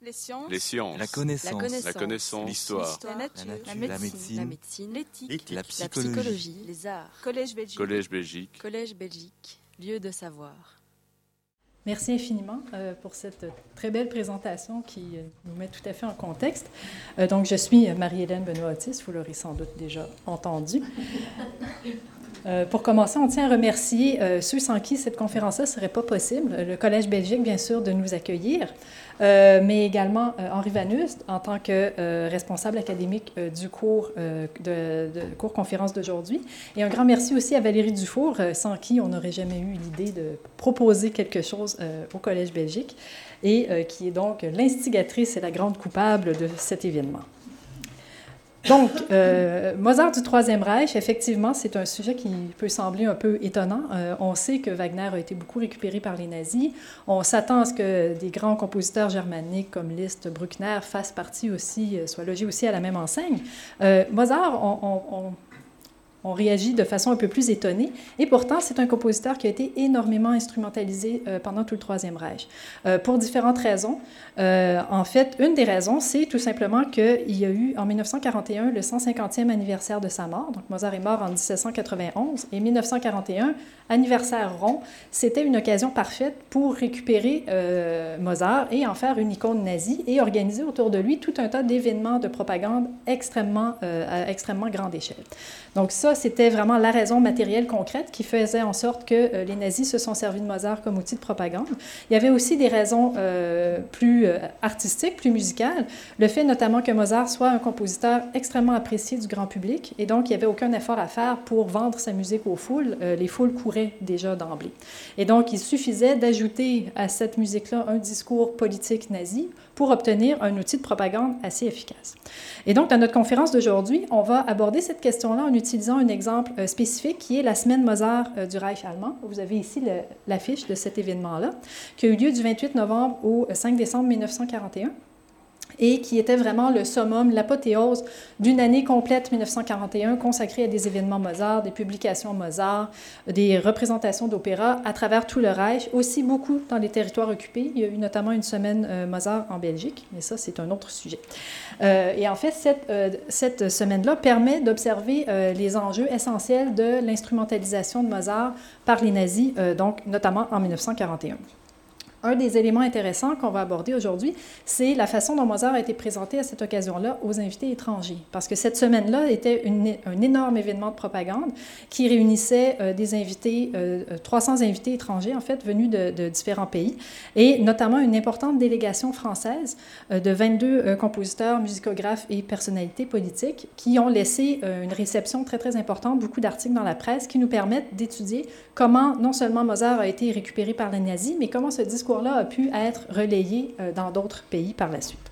Les sciences. Les sciences. La connaissance. La connaissance. L'histoire. La nature. La nature. La La médecine. L'éthique. L'éthique. La La psychologie. psychologie, les arts, Collège Belgique. Collège Belgique. Collège Belgique, lieu de savoir. Merci infiniment euh, pour cette très belle présentation qui euh, nous met tout à fait en contexte. Euh, donc, je suis Marie-Hélène Benoît-Otis, vous l'aurez sans doute déjà entendu. Euh, pour commencer, on tient à remercier euh, ceux sans qui cette conférence-là ne serait pas possible. Le Collège Belgique, bien sûr, de nous accueillir, euh, mais également Henri Vanus, en tant que responsable académique du cours, de, cours conférence d'aujourd'hui. Et un grand merci aussi à Valérie Dufour, sans qui on n'aurait jamais eu l'idée de proposer quelque chose au Collège Belgique, et qui est donc l'instigatrice et la grande coupable de cet événement. Donc, euh, Mozart du Troisième Reich, effectivement, c'est un sujet qui peut sembler un peu étonnant. Euh, on sait que Wagner a été beaucoup récupéré par les nazis. On s'attend à ce que des grands compositeurs germaniques comme Liszt, Bruckner fassent partie aussi, euh, soient logés aussi à la même enseigne. Mozart, on, on- on- on réagit de façon un peu plus étonnée. Et pourtant, c'est un compositeur qui a été énormément instrumentalisé euh, pendant tout le Troisième Reich, euh, pour différentes raisons. Euh, en fait, une des raisons, c'est tout simplement qu'il y a eu en 1941 le 150e anniversaire de sa mort. Donc, Mozart est mort en 1791 et 1941, anniversaire rond, c'était une occasion parfaite pour récupérer euh, Mozart et en faire une icône nazie et organiser autour de lui tout un tas d'événements de propagande extrêmement, euh, à extrêmement grande échelle. Donc ça, c'était vraiment la raison matérielle concrète qui faisait en sorte que euh, les nazis se sont servis de Mozart comme outil de propagande. Il y avait aussi des raisons plus artistiques, plus musicales. Le fait notamment que Mozart soit un compositeur extrêmement apprécié du grand public et donc il n'y avait aucun effort à faire pour vendre sa musique aux foules. Les foules couraient déjà d'emblée. Et donc il suffisait d'ajouter à cette musique-là un discours politique nazi pour obtenir un outil de propagande assez efficace. Et donc, dans notre conférence d'aujourd'hui, on va aborder cette question-là en utilisant un exemple euh, spécifique qui est la semaine Mozart euh, du Reich allemand. Vous avez ici l'affiche de cet événement-là, qui a eu lieu du 28 novembre au 5 décembre 1941 et qui était vraiment le summum, l'apothéose d'une année complète 1941 consacrée à des événements Mozart, des publications Mozart, des représentations d'opéra à travers tout le Reich, aussi beaucoup dans les territoires occupés. Il y a eu notamment une semaine euh, Mozart en Belgique, mais ça, c'est un autre sujet. Euh, et en fait, cette, euh, cette semaine-là permet d'observer les enjeux essentiels de l'instrumentalisation de Mozart par les nazis, donc notamment en 1941. Un des éléments intéressants qu'on va aborder aujourd'hui, c'est la façon dont Mozart a été présenté à cette occasion-là aux invités étrangers. Parce que cette semaine-là était un énorme événement de propagande qui réunissait euh, des invités, euh, euh, 300 invités étrangers, en fait, venus de, différents pays, et notamment une importante délégation française euh, de 22 euh, compositeurs, musicographes et personnalités politiques qui ont laissé euh, une réception très, très importante, beaucoup d'articles dans la presse qui nous permettent d'étudier comment non seulement Mozart a été récupéré par les nazis, mais comment ce discours-là a pu être relayé euh, dans d'autres pays par la suite.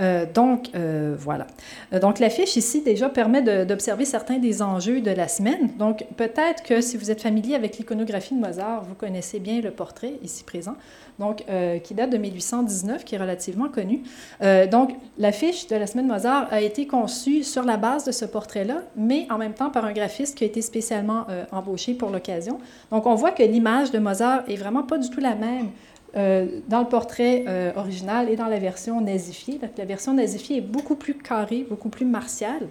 Euh, donc, euh, voilà. Euh, donc, l'affiche ici, déjà, permet d'observer certains des enjeux de la semaine. Donc, peut-être que si vous êtes familier avec l'iconographie de Mozart, vous connaissez bien le portrait ici présent, donc, qui date de 1819, qui est relativement connu. Donc, l'affiche de la semaine Mozart a été conçue sur la base de ce portrait-là, mais en même temps par un graphiste qui a été spécialement embauché pour l'occasion. Donc, on voit que l'image de Mozart est vraiment pas du tout la même euh, dans le portrait euh, original et dans la version nazifiée. La, version nazifiée est beaucoup plus carrée, beaucoup plus martiale.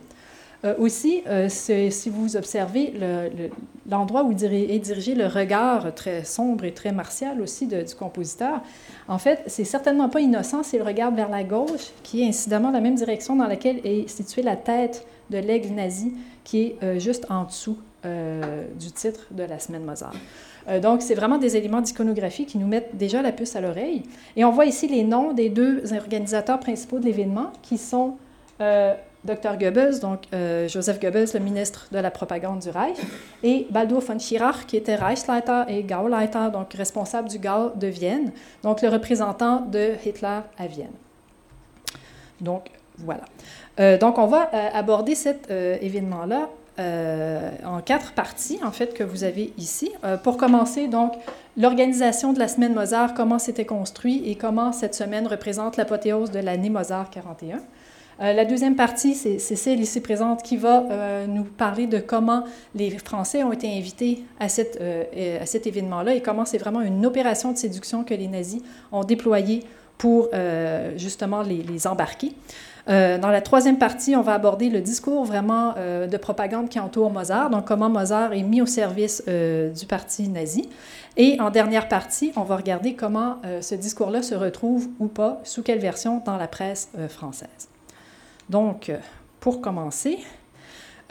Euh, aussi, si vous observez le- le- l'endroit où est dirigé le regard très sombre et très martial aussi du compositeur, en fait, c'est certainement pas innocent, c'est le regard vers la gauche, qui est incidemment la même direction dans laquelle est située la tête de l'aigle nazi, qui est juste en dessous du titre de la semaine Mozart. Euh, donc, c'est vraiment des éléments d'iconographie qui nous mettent déjà la puce à l'oreille. Et on voit ici les noms des deux organisateurs principaux de l'événement, qui sont euh, Dr. Goebbels, donc euh, Joseph Goebbels, le ministre de la propagande du Reich, et Baldur von Schirach, qui était Reichsleiter et Gauleiter, donc responsable du Gau de Vienne, donc le représentant de Hitler à Vienne. Donc, voilà. Euh, donc, on va aborder cet événement-là euh, en quatre parties, en fait, que vous avez ici. Euh, pour commencer, donc, l'organisation de la semaine Mozart, comment c'était construit et comment cette semaine représente l'apothéose de l'année Mozart 41. Euh, la deuxième partie, c'est Cécile ici présente qui va nous parler de comment les Français ont été invités à, cet événement-là et comment c'est vraiment une opération de séduction que les nazis ont déployée pour justement les embarquer. Dans la troisième partie, on va aborder le discours vraiment de propagande qui entoure Mozart, donc comment Mozart est mis au service du parti nazi. Et en dernière partie, on va regarder comment ce discours-là se retrouve ou pas, sous quelle version dans la presse française. Donc, pour commencer,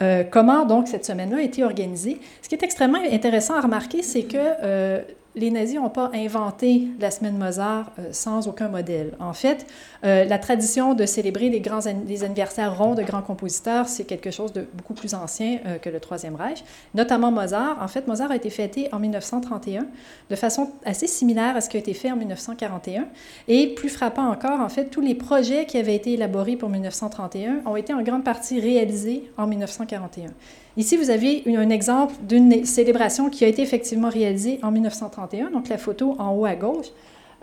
euh, comment donc cette semaine-là a été organisée. Ce qui est extrêmement intéressant à remarquer, c'est que euh, les nazis n'ont pas inventé la semaine Mozart euh, sans aucun modèle. En fait, euh, la tradition de célébrer les, grands anniversaires ronds de grands compositeurs, c'est quelque chose de beaucoup plus ancien euh, que le Troisième Reich, notamment Mozart. En fait, Mozart a été fêté en 1931 de façon assez similaire à ce qui a été fait en 1941. Et plus frappant encore, en fait, tous les projets qui avaient été élaborés pour 1931 ont été en grande partie réalisés en 1941. Ici, vous avez un exemple d'une célébration qui a été effectivement réalisée en 1931, donc la photo en haut à gauche.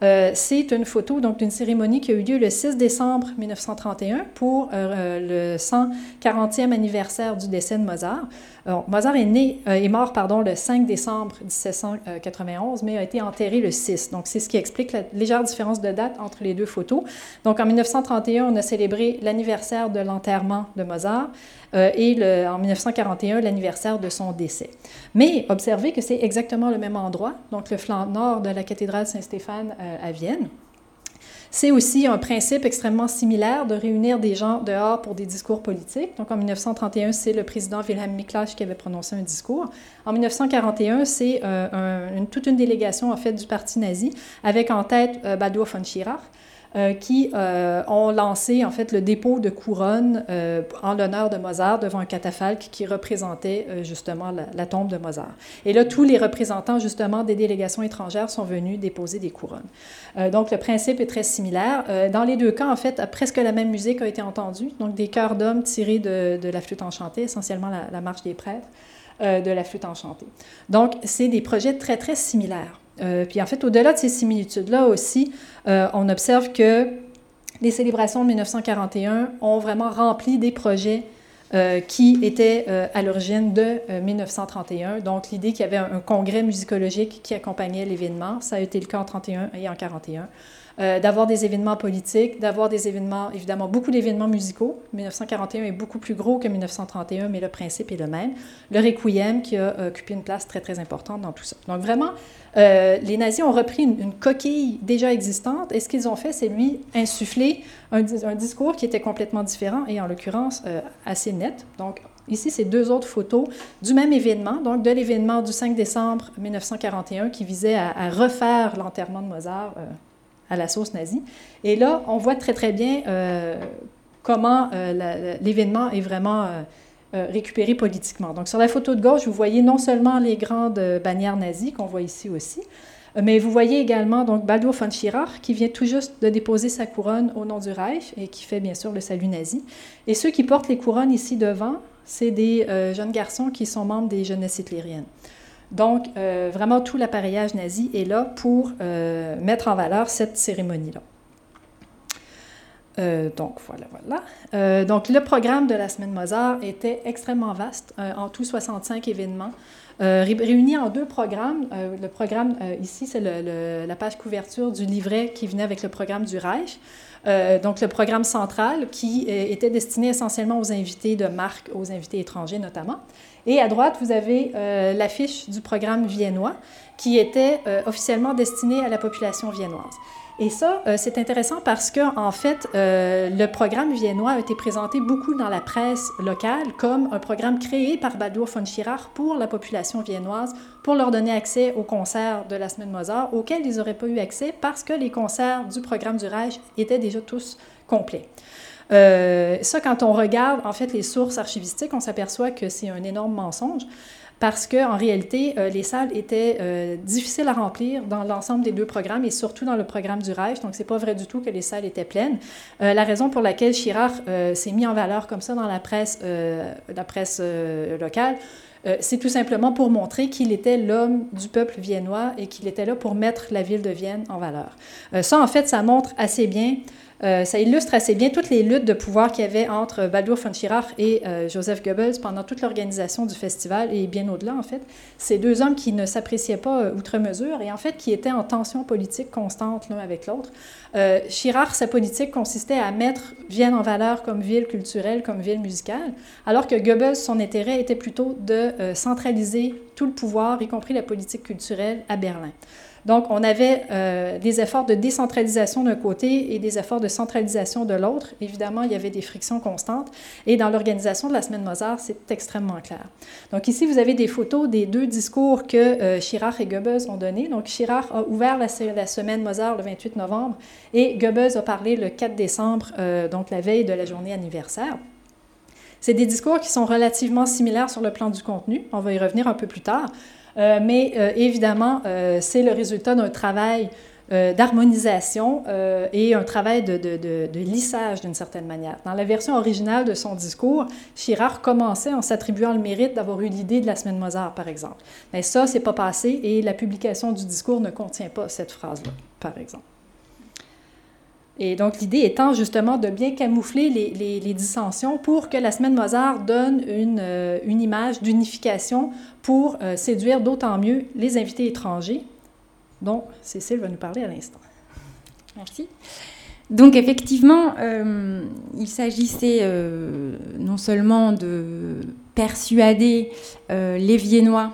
Euh, c'est une photo donc d'une cérémonie qui a eu lieu le 6 décembre 1931 pour euh, le 140e anniversaire du décès de Mozart. Mozart est, né, euh, est mort pardon, le 5 décembre 1791, mais a été enterré le 6. Donc, c'est ce qui explique la légère différence de date entre les deux photos. Donc, en 1931, on a célébré l'anniversaire de l'enterrement de Mozart et le, en 1941, l'anniversaire de son décès. Mais observez que c'est exactement le même endroit, donc le flanc nord de la cathédrale Saint-Stéphane à Vienne. C'est aussi un principe extrêmement similaire de réunir des gens dehors pour des discours politiques. Donc en 1931, c'est le président Wilhelm Miklas qui avait prononcé un discours. En 1941, c'est euh, toute une délégation en fait du parti nazi avec en tête euh, von Schirach euh, qui euh, ont lancé en fait le dépôt de couronne euh, en l'honneur de Mozart devant un catafalque qui représentait justement la, tombe de Mozart. Et là, tous les représentants justement des délégations étrangères sont venus déposer des couronnes. donc le principe est très similaire. dans les deux cas, en fait, presque la même musique a été entendue, donc des chœurs d'hommes tirés de, de, la flûte enchantée, essentiellement la, la marche des prêtres. de la flûte enchantée. Donc, c'est des projets très, très similaires. Euh, puis en fait, au-delà de ces similitudes-là aussi, euh, on observe que les célébrations de 1941 ont vraiment rempli des projets euh, qui étaient à l'origine de 1931. Donc l'idée qu'il y avait un, congrès musicologique qui accompagnait l'événement, ça a été le cas en 1931 et en 1941. Euh, d'avoir des événements politiques, d'avoir des événements, évidemment, beaucoup d'événements musicaux. 1941 est beaucoup plus gros que 1931, mais le principe est le même. Le Requiem qui a occupé une place très, très importante dans tout ça. Donc vraiment, euh, les nazis ont repris une, coquille déjà existante et ce qu'ils ont fait, c'est lui insuffler un, discours qui était complètement différent et en l'occurrence euh, assez net. Donc Ici, c'est deux autres photos du même événement, donc de l'événement du 5 décembre 1941 qui visait à, refaire l'enterrement de Mozart à la sauce nazie. Et là, on voit très, très bien euh, comment euh, l'événement est vraiment euh, récupéré politiquement. Donc, sur la photo de gauche, vous voyez non seulement les grandes bannières nazies qu'on voit ici aussi, mais vous voyez également donc Baldur von Schirach qui vient tout juste de déposer sa couronne au nom du Reich et qui fait bien sûr le salut nazi. Et ceux qui portent les couronnes ici devant, c'est des jeunes garçons qui sont membres des jeunesses hitlériennes. Donc, euh, vraiment, tout l'appareillage nazi est là pour euh, mettre en valeur cette cérémonie-là. Euh, donc, voilà, voilà. donc, le programme de la semaine Mozart était extrêmement vaste, en tout 65 événements, réunis en deux programmes. le programme, ici, c'est la page couverture du livret qui venait avec le programme du Reich. donc, le programme central qui était destiné essentiellement aux invités de marque, aux invités étrangers notamment. Et à droite, vous avez euh, l'affiche du programme viennois qui était euh, officiellement destiné à la population viennoise. Et ça, euh, c'est intéressant parce que, en fait, le programme viennois a été présenté beaucoup dans la presse locale comme un programme créé par Badur von Schirach pour la population viennoise, pour leur donner accès aux concerts de la semaine Mozart, auxquels ils n'auraient pas eu accès parce que les concerts du programme du Reich étaient déjà tous complets. Euh, ça, quand on regarde en fait les sources archivistiques, on s'aperçoit que c'est un énorme mensonge parce qu'en réalité, euh, les salles étaient euh, difficiles à remplir dans l'ensemble des deux programmes et surtout dans le programme du Reich. Donc, c'est pas vrai du tout que les salles étaient pleines. la raison pour laquelle Chirac s'est mis en valeur comme ça dans la presse, la presse locale, c'est tout simplement pour montrer qu'il était l'homme du peuple viennois et qu'il était là pour mettre la ville de Vienne en valeur. ça, en fait, ça montre assez bien Euh, ça illustre assez bien toutes les luttes de pouvoir qu'il y avait entre Baldur von Schirach et euh, Joseph Goebbels pendant toute l'organisation du festival et bien au-delà, en fait. Ces deux hommes qui ne s'appréciaient pas euh, outre mesure et en fait qui étaient en tension politique constante l'un avec l'autre. Schirach, sa politique consistait à mettre Vienne en valeur comme ville culturelle, comme ville musicale, alors que Goebbels, son intérêt était plutôt de centraliser tout le pouvoir, y compris la politique culturelle, à Berlin. Donc, on avait euh, des efforts de décentralisation d'un côté et des efforts de centralisation de l'autre. Évidemment, il y avait des frictions constantes. Et dans l'organisation de la Semaine Mozart, c'est extrêmement clair. Donc, ici, vous avez des photos des deux discours que euh, et Goebbels ont donnés. Donc, Chirac a ouvert la, Semaine Mozart le 28 novembre et Goebbels a parlé le 4 décembre, euh, donc la veille de la journée anniversaire. C'est des discours qui sont relativement similaires sur le plan du contenu. On va y revenir un peu plus tard. Euh, mais euh, évidemment, euh, c'est le résultat d'un travail d'harmonisation et un travail de, de, lissage d'une certaine manière. Dans la version originale de son discours, Chirac commençait en s'attribuant le mérite d'avoir eu l'idée de la semaine Mozart, par exemple. Mais ça, c'est pas passé et la publication du discours ne contient pas cette phrase-là, par exemple. Et donc, l'idée étant justement de bien camoufler les, dissensions pour que la semaine Mozart donne une, euh, image d'unification pour euh, séduire d'autant mieux les invités étrangers, dont Cécile va nous parler à l'instant. Merci. Donc, effectivement, euh, il s'agissait non seulement de persuader les Viennois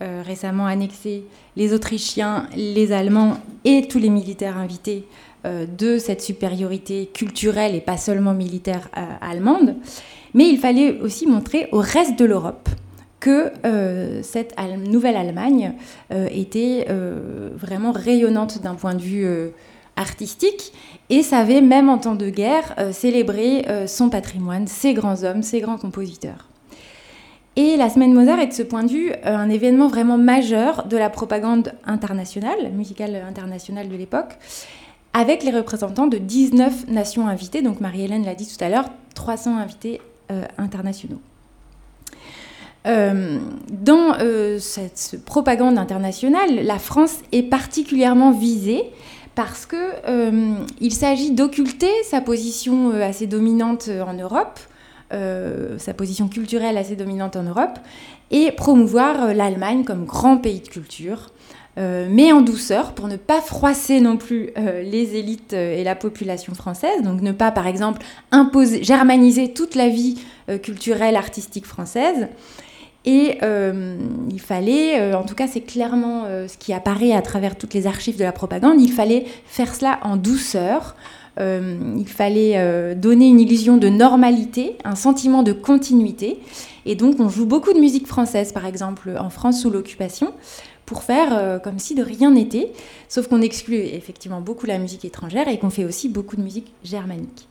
récemment annexés, les Autrichiens, les Allemands et tous les militaires invités de cette supériorité culturelle et pas seulement militaire euh, allemande, mais il fallait aussi montrer au reste de l'Europe que euh, cette nouvelle Allemagne était vraiment rayonnante d'un point de vue artistique et savait, même en temps de guerre, célébrer son patrimoine, ses grands hommes, ses grands compositeurs. Et la Semaine Mozart est de ce point de vue un événement vraiment majeur de la propagande internationale, musicale internationale de l'époque, avec les représentants de 19 nations invitées. Donc Marie-Hélène l'a dit tout à l'heure, 300 invités euh, internationaux. Euh, dans euh, cette propagande internationale, la France est particulièrement visée parce qu'il s'agit d'occulter sa position assez dominante en Europe, sa position culturelle assez dominante en Europe, et promouvoir l'Allemagne comme grand pays de culture, euh, mais en douceur pour ne pas froisser non plus euh, les élites euh, et la population française, donc ne pas par exemple imposer, germaniser toute la vie culturelle, artistique française. Et il fallait, en tout cas c'est clairement ce qui apparaît à travers toutes les archives de la propagande, il fallait faire cela en douceur, il fallait donner une illusion de normalité, un sentiment de continuité. Et donc on joue beaucoup de musique française, par exemple, en France sous l'occupation pour faire euh, comme si de rien n'était, sauf qu'on exclut effectivement beaucoup la musique étrangère et qu'on fait aussi beaucoup de musique germanique.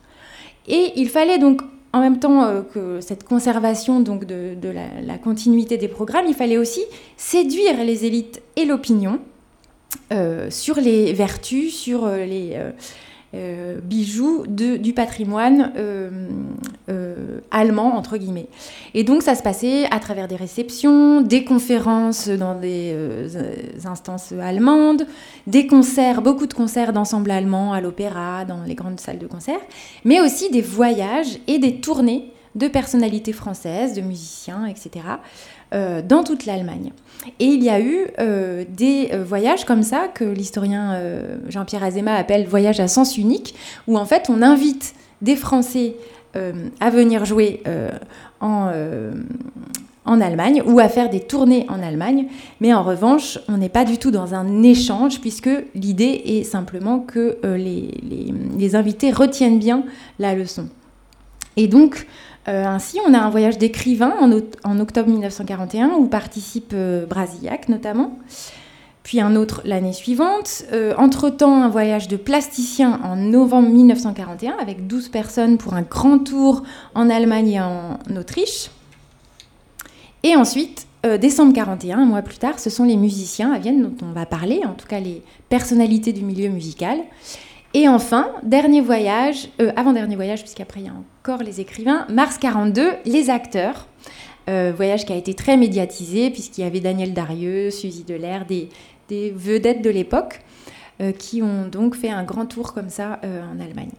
Et il fallait donc, en même temps euh, que cette conservation donc de, la, continuité des programmes, il fallait aussi séduire les élites et l'opinion euh, sur les vertus, sur les euh, bijoux du patrimoine euh, euh, allemand, entre guillemets. Et donc ça se passait à travers des réceptions, des conférences dans des instances allemandes, des concerts, beaucoup de concerts d'ensemble allemand à l'opéra, dans les grandes salles de concert, mais aussi des voyages et des tournées de personnalités françaises, de musiciens, etc., dans toute l'Allemagne. Et il y a eu euh, des euh, voyages comme ça que l'historien euh, Jean-Pierre Azéma appelle voyages à sens unique, où en fait on invite des Français à venir jouer en, Allemagne ou à faire des tournées en Allemagne. Mais en revanche, on n'est pas du tout dans un échange puisque l'idée est simplement que les, les, invités retiennent bien la leçon. Et donc, euh, ainsi, on a un voyage d'écrivain en, octobre 1941 où participe euh, Brasillac notamment, puis un autre l'année suivante. Euh, entre-temps, un voyage de plasticien en novembre 1941 avec 12 personnes pour un grand tour en Allemagne et en Autriche. Et ensuite, décembre 41, un mois plus tard, ce sont les musiciens à Vienne dont on va parler, en tout cas les personnalités du milieu musical. Et enfin, dernier voyage, avant-dernier voyage, puisqu'après il y a encore les écrivains, mars 42, les acteurs. Euh, voyage qui a été très médiatisé, puisqu'il y avait Daniel Darieux, Suzy Delair, des, des vedettes de l'époque, euh, qui ont donc fait un grand tour comme ça en Allemagne.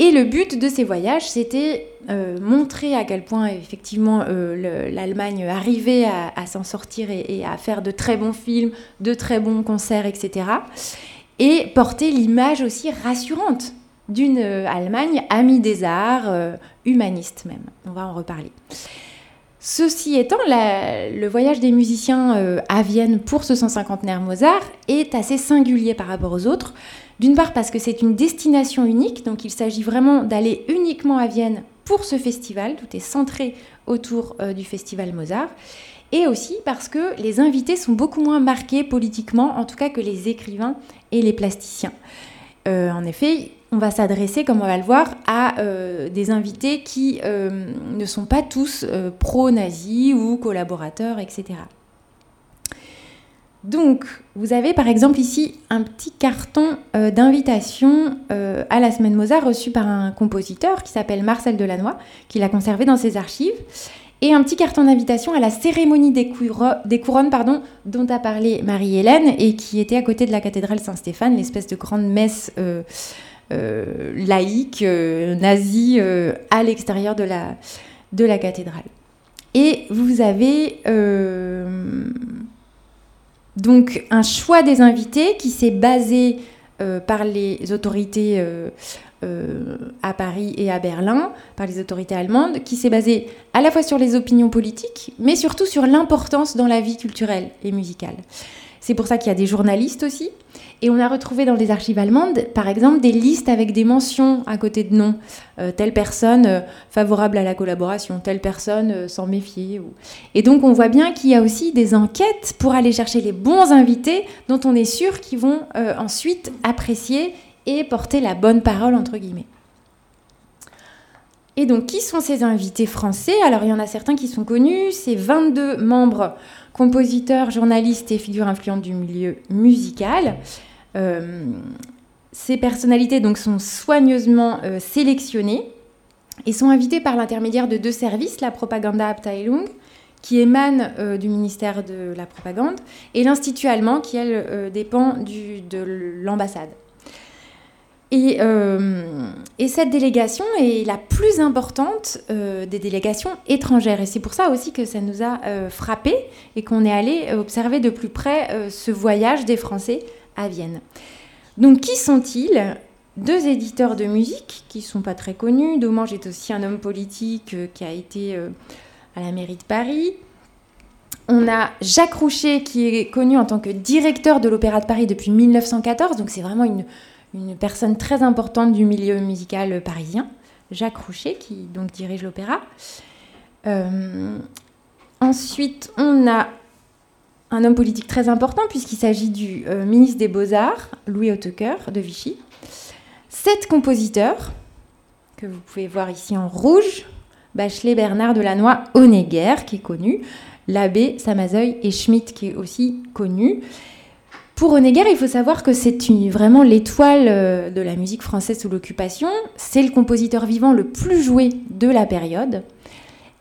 Et le but de ces voyages, c'était euh, montrer à quel point effectivement euh, l'Allemagne arrivait à, s'en sortir et, à faire de très bons films, de très bons concerts, etc. Et porter l'image aussi rassurante d'une Allemagne amie des arts, humaniste même. On va en reparler. Ceci étant, le voyage des musiciens à Vienne pour ce 150 Mozart est assez singulier par rapport aux autres. D'une part parce que c'est une destination unique, donc il s'agit vraiment d'aller uniquement à Vienne pour ce festival, tout est centré autour euh, du festival Mozart, et aussi parce que les invités sont beaucoup moins marqués politiquement, en tout cas que les écrivains et les plasticiens. Euh, en effet, on va s'adresser, comme on va le voir, à euh, des invités qui ne sont pas tous pro-nazis ou collaborateurs, etc. Donc, vous avez par exemple ici un petit carton euh, d'invitation euh, à la semaine Mozart reçu par un compositeur qui s'appelle Marcel Delannoy, qui l'a conservé dans ses archives, et un petit carton d'invitation à la cérémonie des, couronnes pardon, dont a parlé Marie-Hélène et qui était à côté de la cathédrale Saint-Stéphane, l'espèce de grande messe euh, laïque, nazie, à l'extérieur de la, de la cathédrale. Et vous avez donc un choix des invités qui s'est basé euh, par les autorités euh, euh, à Paris et à Berlin, par les autorités allemandes, qui s'est basé à la fois sur les opinions politiques, mais surtout sur l'importance dans la vie culturelle et musicale. C'est pour ça qu'il y a des journalistes aussi. Et on a retrouvé dans les archives allemandes, par exemple, des listes avec des mentions à côté de noms. Euh, telle personne euh, favorable à la collaboration, telle personne euh, sans méfier. Et donc on voit bien qu'il y a aussi des enquêtes pour aller chercher les bons invités dont on est sûr qu'ils vont ensuite apprécier et porter la bonne parole, entre guillemets. Et donc, qui sont ces invités français? Alors, il y en a certains qui sont connus. C'est 22 membres compositeur, journaliste et figure influente du milieu musical. Euh, ces personnalités donc, sont soigneusement euh, sélectionnées et sont invitées par l'intermédiaire de deux services, la Propaganda Abteilung, qui émane euh, du ministère de la Propagande, et l'Institut allemand, qui, elle, dépend de l'ambassade. Euh, et, cette délégation est la plus importante des délégations étrangères. Et c'est pour ça aussi que ça nous a euh, frappé et qu'on est allé observer de plus près ce voyage des Français à Vienne. Donc qui sont-ils? Deux éditeurs de musique qui ne sont pas très connus. Domange est aussi un homme politique qui a été à la mairie de Paris. On a Jacques Roucher qui est connu en tant que directeur de l'Opéra de Paris depuis 1914. Donc c'est vraiment une personne très importante du milieu musical parisien, Jacques Roucher, qui donc dirige l'opéra. Euh, ensuite, on a un homme politique très important puisqu'il s'agit du euh, ministre des Beaux-Arts, Louis Hautecoeur de Vichy. Sept compositeurs, que vous pouvez voir ici en rouge, Bachelet, Bernard, Delannoy, Honegger, qui est connu, Labbé, Samazeuil et Schmitt, qui est aussi connu. Pour Honegger, il faut savoir que c'est vraiment l'étoile euh, de la musique française sous l'occupation. C'est le compositeur vivant le plus joué de la période.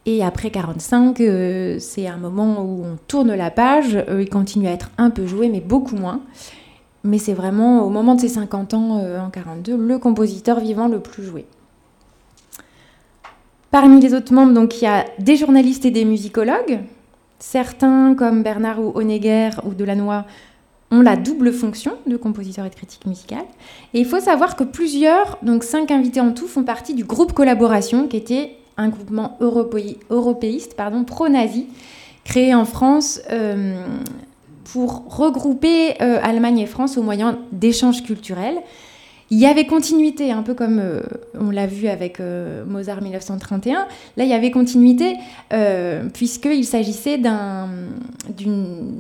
Et après 45, euh, c'est un moment où on tourne la page. Euh, il continue à être un peu joué, mais beaucoup moins. Mais c'est vraiment au moment de ses 50 ans, en 42, le compositeur vivant le plus joué. Parmi les autres membres, donc, il y a des journalistes et des musicologues. Certains, comme Bernard ou Honegger ou Delannoy, ont la double fonction de compositeur et de critique musicale. Et il faut savoir que plusieurs, donc cinq invités en tout, font partie du groupe Collaboration, qui était un groupement européiste pardon, pro-nazi, créé en France euh, pour regrouper euh, Allemagne et France au moyen d'échanges culturels. Il y avait continuité, un peu comme euh, on l'a vu avec Mozart 1931. Là, il y avait continuité puisqu'il s'agissait d'une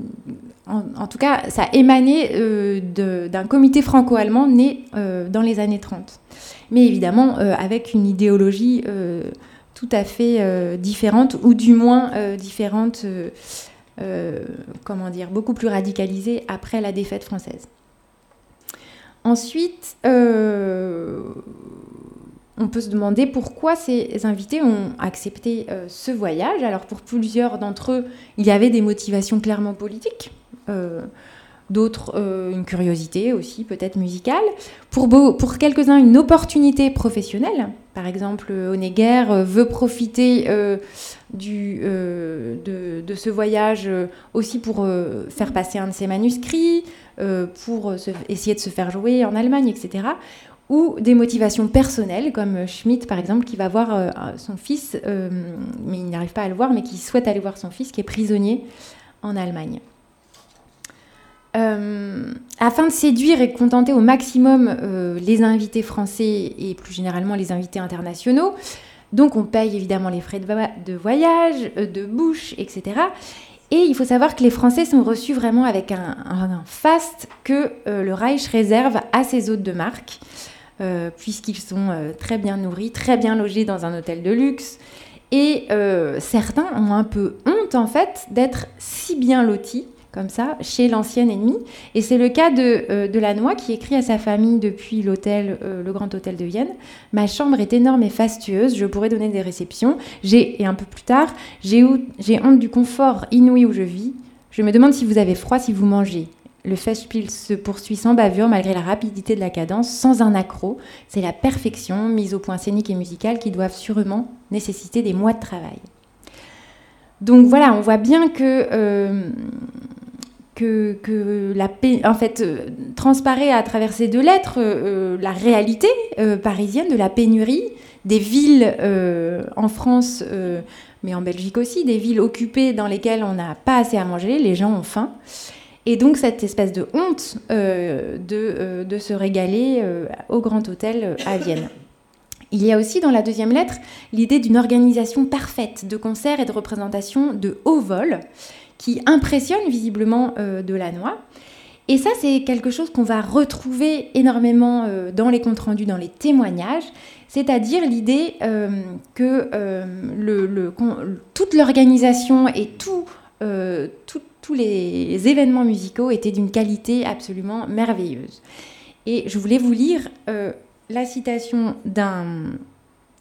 en, tout cas, ça émanait d'un comité franco-allemand né dans les années 30. Mais évidemment, avec une idéologie tout à fait différente, ou du moins différente, comment dire, beaucoup plus radicalisée après la défaite française. Ensuite, on peut se demander pourquoi ces invités ont accepté ce voyage. Alors pour plusieurs d'entre eux, il y avait des motivations clairement politiques. Euh, d'autres une curiosité aussi, peut-être musicale, pour, quelques-uns une opportunité professionnelle. Par exemple, Honegger veut profiter du, de, ce voyage aussi pour faire passer un de ses manuscrits, pour essayer de se faire jouer en Allemagne, etc ou des motivations personnelles, comme Schmitt par exemple, qui va voir euh, son fils, euh, mais il n'arrive pas à le voir, mais qui souhaite aller voir son fils, qui est prisonnier en Allemagne. Euh, afin de séduire et contenter au maximum les invités français et plus généralement les invités internationaux, donc on paye évidemment les frais de, voyage, de bouche, etc. Et il faut savoir que les Français sont reçus vraiment avec un, un faste que le Reich réserve à ses hôtes de marque. Euh, puisqu'ils sont euh, très bien nourris, très bien logés dans un hôtel de luxe. Et euh, certains ont un peu honte, en fait, d'être si bien lotis comme ça, chez l'ancien ennemi. Et c'est le cas de, Lannoy qui écrit à sa famille depuis l'hôtel, le Grand Hôtel de Vienne Ma chambre est énorme et fastueuse, je pourrais donner des réceptions. Et un peu plus tard, j'ai honte du confort inouï où je vis. Je me demande si vous avez froid, si vous mangez. Le Festspiel se poursuit sans bavure malgré la rapidité de la cadence, sans un accroc. C'est la perfection, mise au point scénique et musical, qui doivent sûrement nécessiter des mois de travail. Donc voilà, on voit bien que, euh, que, la en fait, euh, transparaît à travers ces deux lettres euh, la réalité parisienne de la pénurie des villes en France, mais en Belgique aussi, des villes occupées dans lesquelles on n'a pas assez à manger, les gens ont faim. Et donc cette espèce de honte euh, euh, de, se régaler euh, au Grand Hôtel à Vienne. Il y a aussi dans la deuxième lettre l'idée d'une organisation parfaite de concerts et de représentations de haut vol qui impressionne visiblement de la noix. Et ça, c'est quelque chose qu'on va retrouver énormément dans les comptes rendus, dans les témoignages, c'est-à-dire l'idée que le, toute l'organisation et tous les événements musicaux étaient d'une qualité absolument merveilleuse. Et je voulais vous lire euh, la citation d'un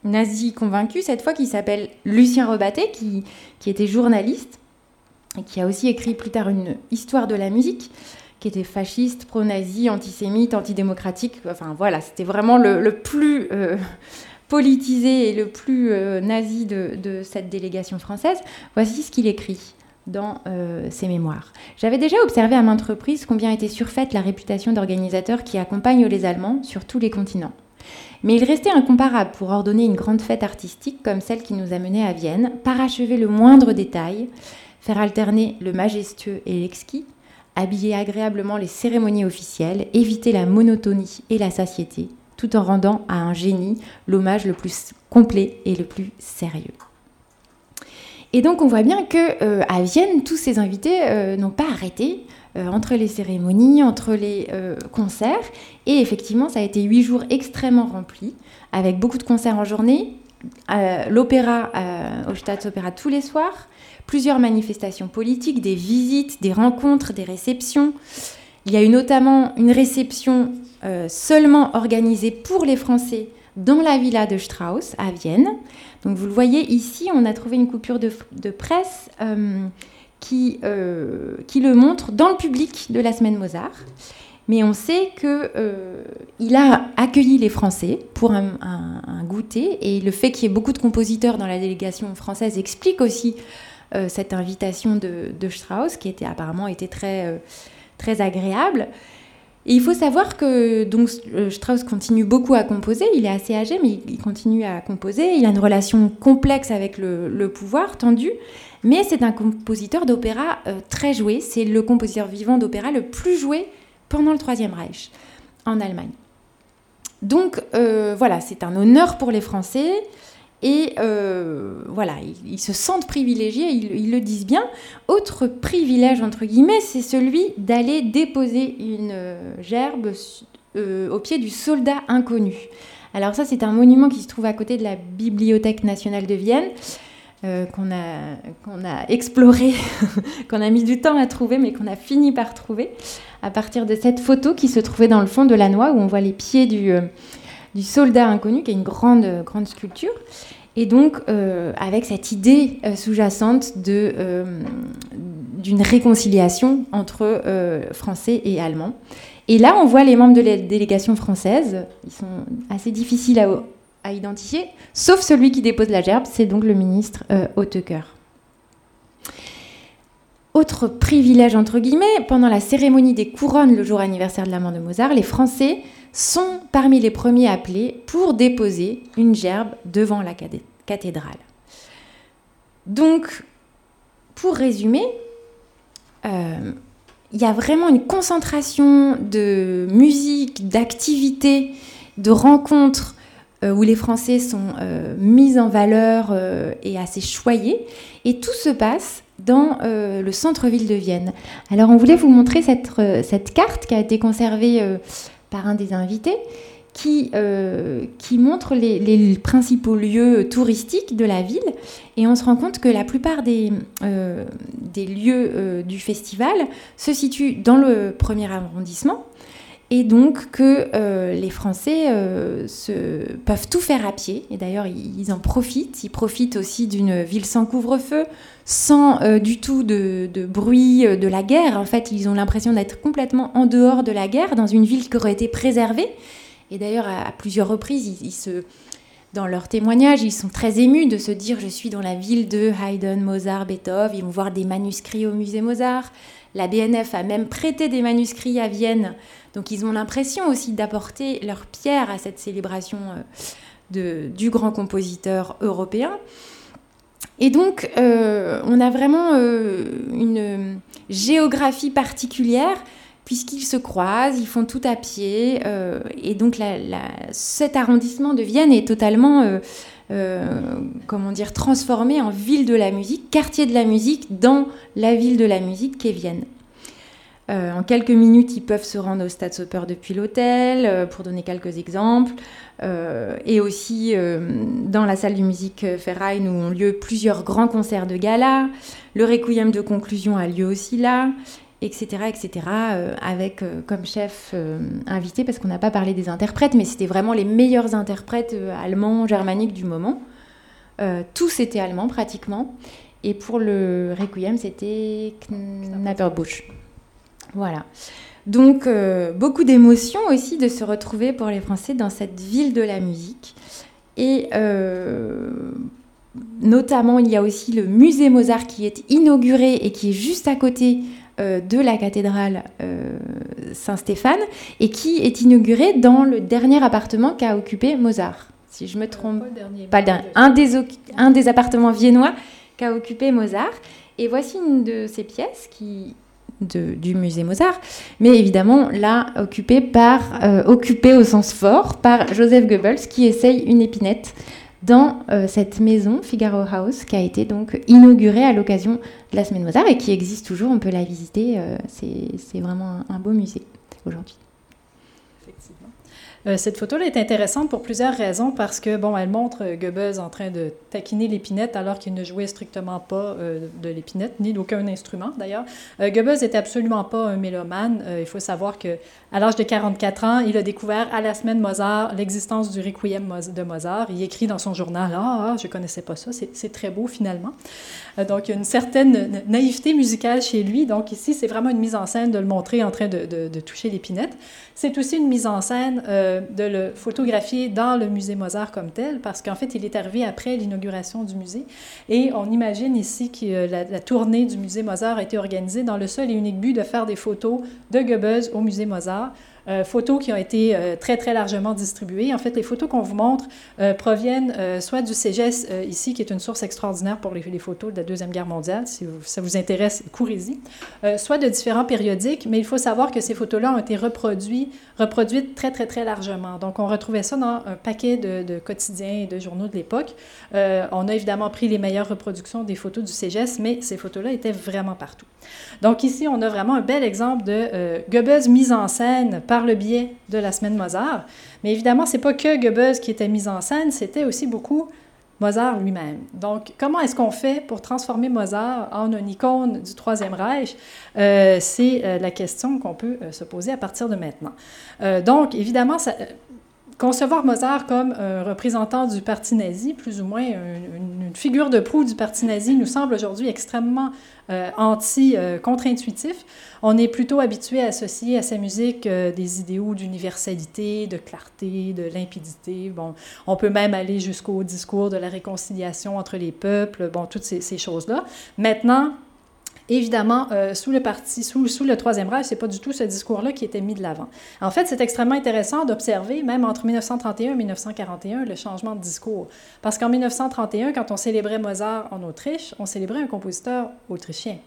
nazi convaincu, cette fois qui s'appelle Lucien Rebatté, qui, était journaliste qui a aussi écrit plus tard une histoire de la musique, qui était fasciste, pro-nazi, antisémite, antidémocratique. Enfin voilà, c'était vraiment le, plus euh, politisé et le plus euh, nazi de, cette délégation française. Voici ce qu'il écrit dans euh, ses mémoires. J'avais déjà observé à maintes reprises combien était surfaite la réputation d'organisateurs qui accompagnent les Allemands sur tous les continents. Mais il restait incomparable pour ordonner une grande fête artistique comme celle qui nous a menés à Vienne, parachever le moindre détail, faire alterner le majestueux et l'exquis, habiller agréablement les cérémonies officielles, éviter la monotonie et la satiété, tout en rendant à un génie l'hommage le plus complet et le plus sérieux. Et donc on voit bien que euh, à Vienne, tous ces invités euh, n'ont pas arrêté euh, entre les cérémonies, entre les concerts. Et effectivement, ça a été huit jours extrêmement remplis, avec beaucoup de concerts en journée, l'opéra au Staatsopera tous les soirs, plusieurs manifestations politiques, des visites, des rencontres, des réceptions. Il y a eu notamment une réception seulement organisée pour les Français dans la villa de Strauss à Vienne. Donc vous le voyez ici, on a trouvé une coupure de, presse euh, qui, euh, qui le montre dans le public de la semaine Mozart. Mais on sait qu'il euh, a accueilli les Français pour un, goûter et le fait qu'il y ait beaucoup de compositeurs dans la délégation française explique aussi cette invitation de, Strauss qui était apparemment était très, très agréable. Et il faut savoir que donc euh, Strauss continue beaucoup à composer. Il est assez âgé, mais il continue à composer. Il a une relation complexe avec le, pouvoir, tendu. Mais c'est un compositeur d'opéra euh, très joué. C'est le compositeur vivant d'opéra le plus joué pendant le Troisième Reich en Allemagne. Donc euh, voilà, c'est un honneur pour les Français. Et euh, voilà, ils, se sentent privilégiés, ils, le disent bien. Autre privilège, entre guillemets, c'est celui d'aller déposer une euh, gerbe euh, au pied du soldat inconnu. Alors ça, c'est un monument qui se trouve à côté de la Bibliothèque nationale de Vienne. qu'on a, qu'on a exploré, qu'on a mis du temps à trouver, mais qu'on a fini par trouver à partir de cette photo qui se trouvait dans le fond de la noix où on voit les pieds du, du soldat inconnu, qui est une grande, grande sculpture. Et donc, euh, avec cette idée euh, sous-jacente euh, d'une réconciliation entre Français et Allemands. Et là, on voit les membres de la délégation française. Ils sont assez difficiles à, identifier, sauf celui qui dépose la gerbe, c'est donc le ministre euh, Autre privilège, entre guillemets, pendant la cérémonie des couronnes, le jour anniversaire de la mort de Mozart, les Français sont parmi les premiers appelés pour déposer une gerbe devant la cathédrale. Donc, pour résumer, euh, il y a vraiment une concentration de musique, d'activités, de rencontres euh, où les Français sont euh, mis en valeur et assez choyés. Et tout se passe dans le centre-ville de Vienne. Alors on voulait vous montrer cette, cette carte qui a été conservée par un des invités qui, euh, qui montre les, principaux lieux touristiques de la ville. Et on se rend compte que la plupart des, euh, des lieux euh, du festival se situent dans le premier arrondissement. Et donc que les Français se, peuvent tout faire à pied. Et d'ailleurs, ils, en profitent. Ils profitent aussi d'une ville sans couvre-feu, sans du tout de, bruit de la guerre. En fait, ils ont l'impression d'être complètement en dehors de la guerre, dans une ville qui aurait été préservée. Et d'ailleurs, à, plusieurs reprises, dans leurs témoignages, ils sont très émus de se dire je suis dans la ville de Haydn, Mozart, Beethoven. Ils vont voir des manuscrits au musée Mozart. La BNF a même prêté des manuscrits à Vienne. Donc ils ont l'impression aussi d'apporter leur pierre à cette célébration euh, de, du grand compositeur européen. Et donc, euh, on a vraiment euh, une géographie particulière puisqu'ils se croisent, ils font tout à pied. Et donc cet arrondissement de Vienne est totalement, comment dire, transformé en ville de la musique, quartier de la musique dans la ville de la musique qu'est Vienne. En quelques minutes, ils peuvent se rendre au Stade depuis l'hôtel, pour donner quelques exemples. et aussi dans la salle de musique Ferraille, où ont lieu plusieurs grands concerts de gala. Le requiem de conclusion a lieu aussi là etc., etc., euh, avec euh, comme chef euh, invité, parce qu'on n'a pas parlé des interprètes, mais c'était vraiment les meilleurs interprètes allemands, germaniques du moment. tous étaient allemands pratiquement. Et pour le Requiem, c'était Knapperbusch. Voilà. Donc, beaucoup d'émotions aussi de se retrouver pour les Français dans cette ville de la musique. Et notamment, il y a aussi le musée Mozart qui est inauguré et qui est juste à côté euh, de la cathédrale euh, Saint-Stéphane et qui est inaugurée dans le dernier appartement qu'a occupé Mozart. Si je me trompe, pas, le dernier, un, des, un des appartements viennois qu'a occupé Mozart. Et voici une de ces pièces qui, du musée Mozart, mais évidemment là occupée par, euh, occupée au sens fort par Joseph Goebbels qui essaye une épinette dans euh, cette maison Figaro House qui a été donc inaugurée à l'occasion de la semaine Mozart et qui existe toujours. On peut la visiter. Euh, c'est vraiment un beau musée aujourd'hui. Euh, cette photo-là est intéressante pour plusieurs raisons parce que, bon, elle montre euh, Goebbels en train de taquiner l'épinette alors qu'il ne jouait strictement pas euh, de l'épinette, ni d'aucun instrument d'ailleurs. Goebbels n'était absolument pas un mélomane. il faut savoir que à l'âge de 44 ans, il a découvert à la semaine Mozart l'existence du Requiem de Mozart. Il écrit dans son journal Ah, ah je ne connaissais pas ça, c'est très beau finalement. Donc, il y a une certaine naïveté musicale chez lui. Donc, ici, c'est vraiment une mise en scène de le montrer en train de, toucher l'épinette. C'est aussi une mise en scène de le photographier dans le musée Mozart comme tel, parce qu'en fait, il est arrivé après l'inauguration du musée. Et on imagine ici que euh, la, la, tournée du musée Mozart a été organisée dans le seul et unique but de faire des photos de Goebbels au musée Mozart euh, photos qui ont été euh, très, très largement distribuées. En fait, les photos qu'on vous montre euh, proviennent soit du CEGES ici, qui est une source extraordinaire pour les, photos de la Deuxième Guerre mondiale, si ça vous intéresse, courez-y, soit de différents périodiques, mais il faut savoir que ces photos-là ont été reproduites, reproduites très, très, très largement. Donc, on retrouvait ça dans un paquet de, quotidiens et de journaux de l'époque. on a évidemment pris les meilleures reproductions des photos du CEGES, mais ces photos-là étaient vraiment partout. Donc, ici, on a vraiment un bel exemple de Goebbels mise en scène par par le biais de la semaine Mozart. Mais évidemment, c'est pas que Goebbels qui était mis en scène, c'était aussi beaucoup Mozart lui-même. Donc, comment est-ce qu'on fait pour transformer Mozart en une icône du Troisième Reich? Euh, c'est euh, la question qu'on peut euh, se poser à partir de maintenant. donc, évidemment, ça, concevoir Mozart comme un représentant du parti nazi, plus ou moins une, figure de proue du parti nazi, nous semble aujourd'hui extrêmement euh, anti-contre-intuitif. On est plutôt habitué à associer à sa musique euh, des idéaux d'universalité, de clarté, de limpidité. Bon, on peut même aller jusqu'au discours de la réconciliation entre les peuples, bon, toutes ces, ces choses-là. Maintenant, Évidemment, euh, sous le parti, sous, le Troisième Reich, c'est pas du tout ce discours-là qui était mis de l'avant. En fait, c'est extrêmement intéressant d'observer, même entre 1931 et 1941, le changement de discours. Parce qu'en 1931, quand on célébrait Mozart en Autriche, on célébrait un compositeur autrichien.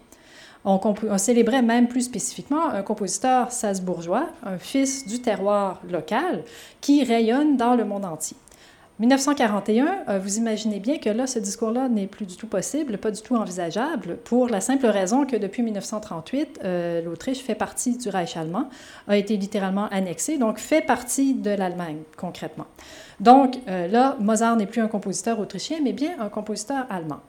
On, on, célébrait même plus spécifiquement un compositeur salzbourgeois, un fils du terroir local, qui rayonne dans le monde entier. 1941, euh, vous imaginez bien que là, ce discours-là n'est plus du tout possible, pas du tout envisageable, pour la simple raison que depuis 1938, euh, l'Autriche fait partie du Reich allemand, a été littéralement annexée, donc fait partie de l'Allemagne concrètement. Donc euh, là, Mozart n'est plus un compositeur autrichien, mais bien un compositeur allemand.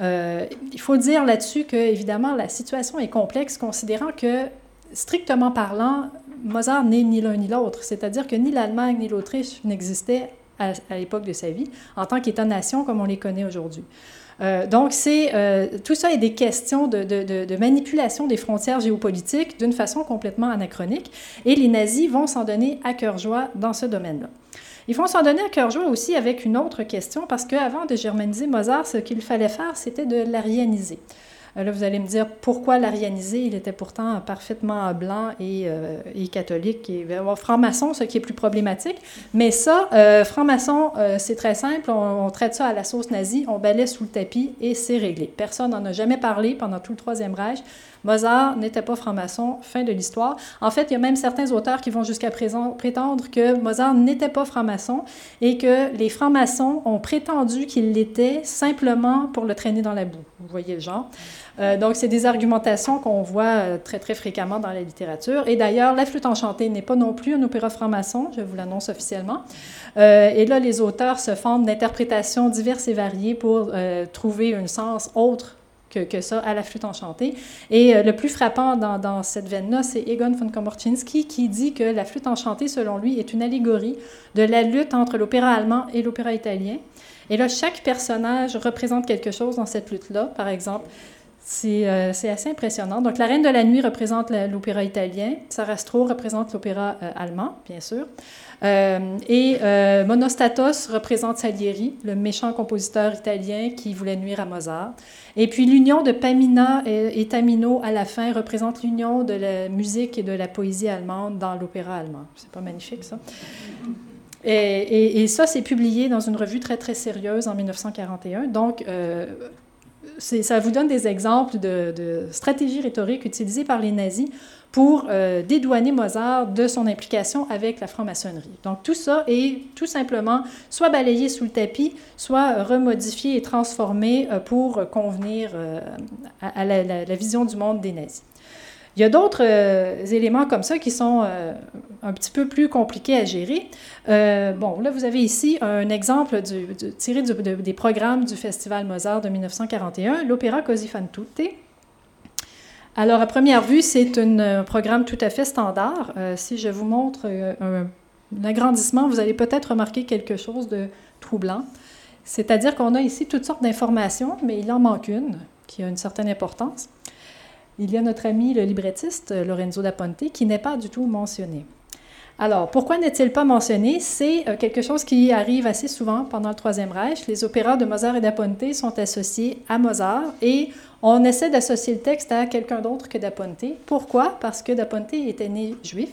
il faut dire là-dessus que, évidemment, la situation est complexe, considérant que, strictement parlant, Mozart n'est ni l'un ni l'autre, c'est-à-dire que ni l'Allemagne ni l'Autriche n'existaient à, l'époque de sa vie, en tant qu'État-nation comme on les connaît aujourd'hui. Euh, donc, c'est, euh, tout ça est des questions de, de, de, manipulation des frontières géopolitiques d'une façon complètement anachronique, et les nazis vont s'en donner à cœur joie dans ce domaine-là. Ils vont s'en donner à cœur joie aussi avec une autre question, parce qu'avant de germaniser Mozart, ce qu'il fallait faire, c'était de l'arianiser. Euh, là, vous allez me dire pourquoi l'arianiser Il était pourtant parfaitement blanc et, euh, catholique et franc-maçon, ce qui est plus problématique. Mais ça, euh, franc-maçon, c'est très simple. On, traite ça à la sauce nazie, on balaie sous le tapis et c'est réglé. Personne n'en a jamais parlé pendant tout le Troisième Reich. Mozart n'était pas franc-maçon, fin de l'histoire. En fait, il y a même certains auteurs qui vont jusqu'à prétendre que Mozart n'était pas franc-maçon et que les francs-maçons ont prétendu qu'il l'était simplement pour le traîner dans la boue. Vous voyez le genre. Euh, donc, c'est des argumentations qu'on voit euh, très, très fréquemment dans la littérature. Et d'ailleurs, La flûte enchantée n'est pas non plus un opéra franc-maçon, je vous l'annonce officiellement. Euh, et là, les auteurs se fondent d'interprétations diverses et variées pour trouver un sens autre que, ça à la flûte enchantée. Et le plus frappant dans, dans cette veine-là, c'est Egon von Komorczynski qui dit que la flûte enchantée, selon lui, est une allégorie de la lutte entre l'opéra allemand et l'opéra italien. Et là, chaque personnage représente quelque chose dans cette lutte-là. Par exemple, euh, c'est assez impressionnant. Donc, la Reine de la Nuit représente l'opéra italien, Sarastro représente l'opéra euh, allemand, bien sûr. Euh, et Monostatos représente Salieri, le méchant compositeur italien qui voulait nuire à Mozart. Et puis l'union de Pamina et, Tamino à la fin représente l'union de la musique et de la poésie allemande dans l'opéra allemand. C'est pas magnifique, ça? Et, ça, c'est publié dans une revue très, très sérieuse en 1941. Donc, ça vous donne des exemples de, stratégies rhétoriques utilisées par les nazis pour euh, dédouaner Mozart de son implication avec la franc-maçonnerie. Donc tout ça est tout simplement soit balayé sous le tapis, soit remodifié et transformé euh, pour convenir euh, à, la, vision du monde des nazis. Il y a d'autres euh, éléments comme ça qui sont euh, un petit peu plus compliqués à gérer. Euh, bon, là, vous avez ici un exemple tiré des programmes du Festival Mozart de 1941, l'opéra Così fan tutte. Alors, à première vue, c'est un programme tout à fait standard. si je vous montre un, agrandissement, vous allez peut-être remarquer quelque chose de troublant. C'est-à-dire qu'on a ici toutes sortes d'informations, mais il en manque une qui a une certaine importance il y a notre ami le librettiste Lorenzo da Ponte qui n'est pas du tout mentionné. Alors, pourquoi n'est-il pas mentionné? C'est euh, quelque chose qui arrive assez souvent pendant le Troisième Reich. Les opéras de Mozart et da Ponte sont associés à Mozart et on essaie d'associer le texte à quelqu'un d'autre que da Ponte. Pourquoi? Parce que da Ponte était né juif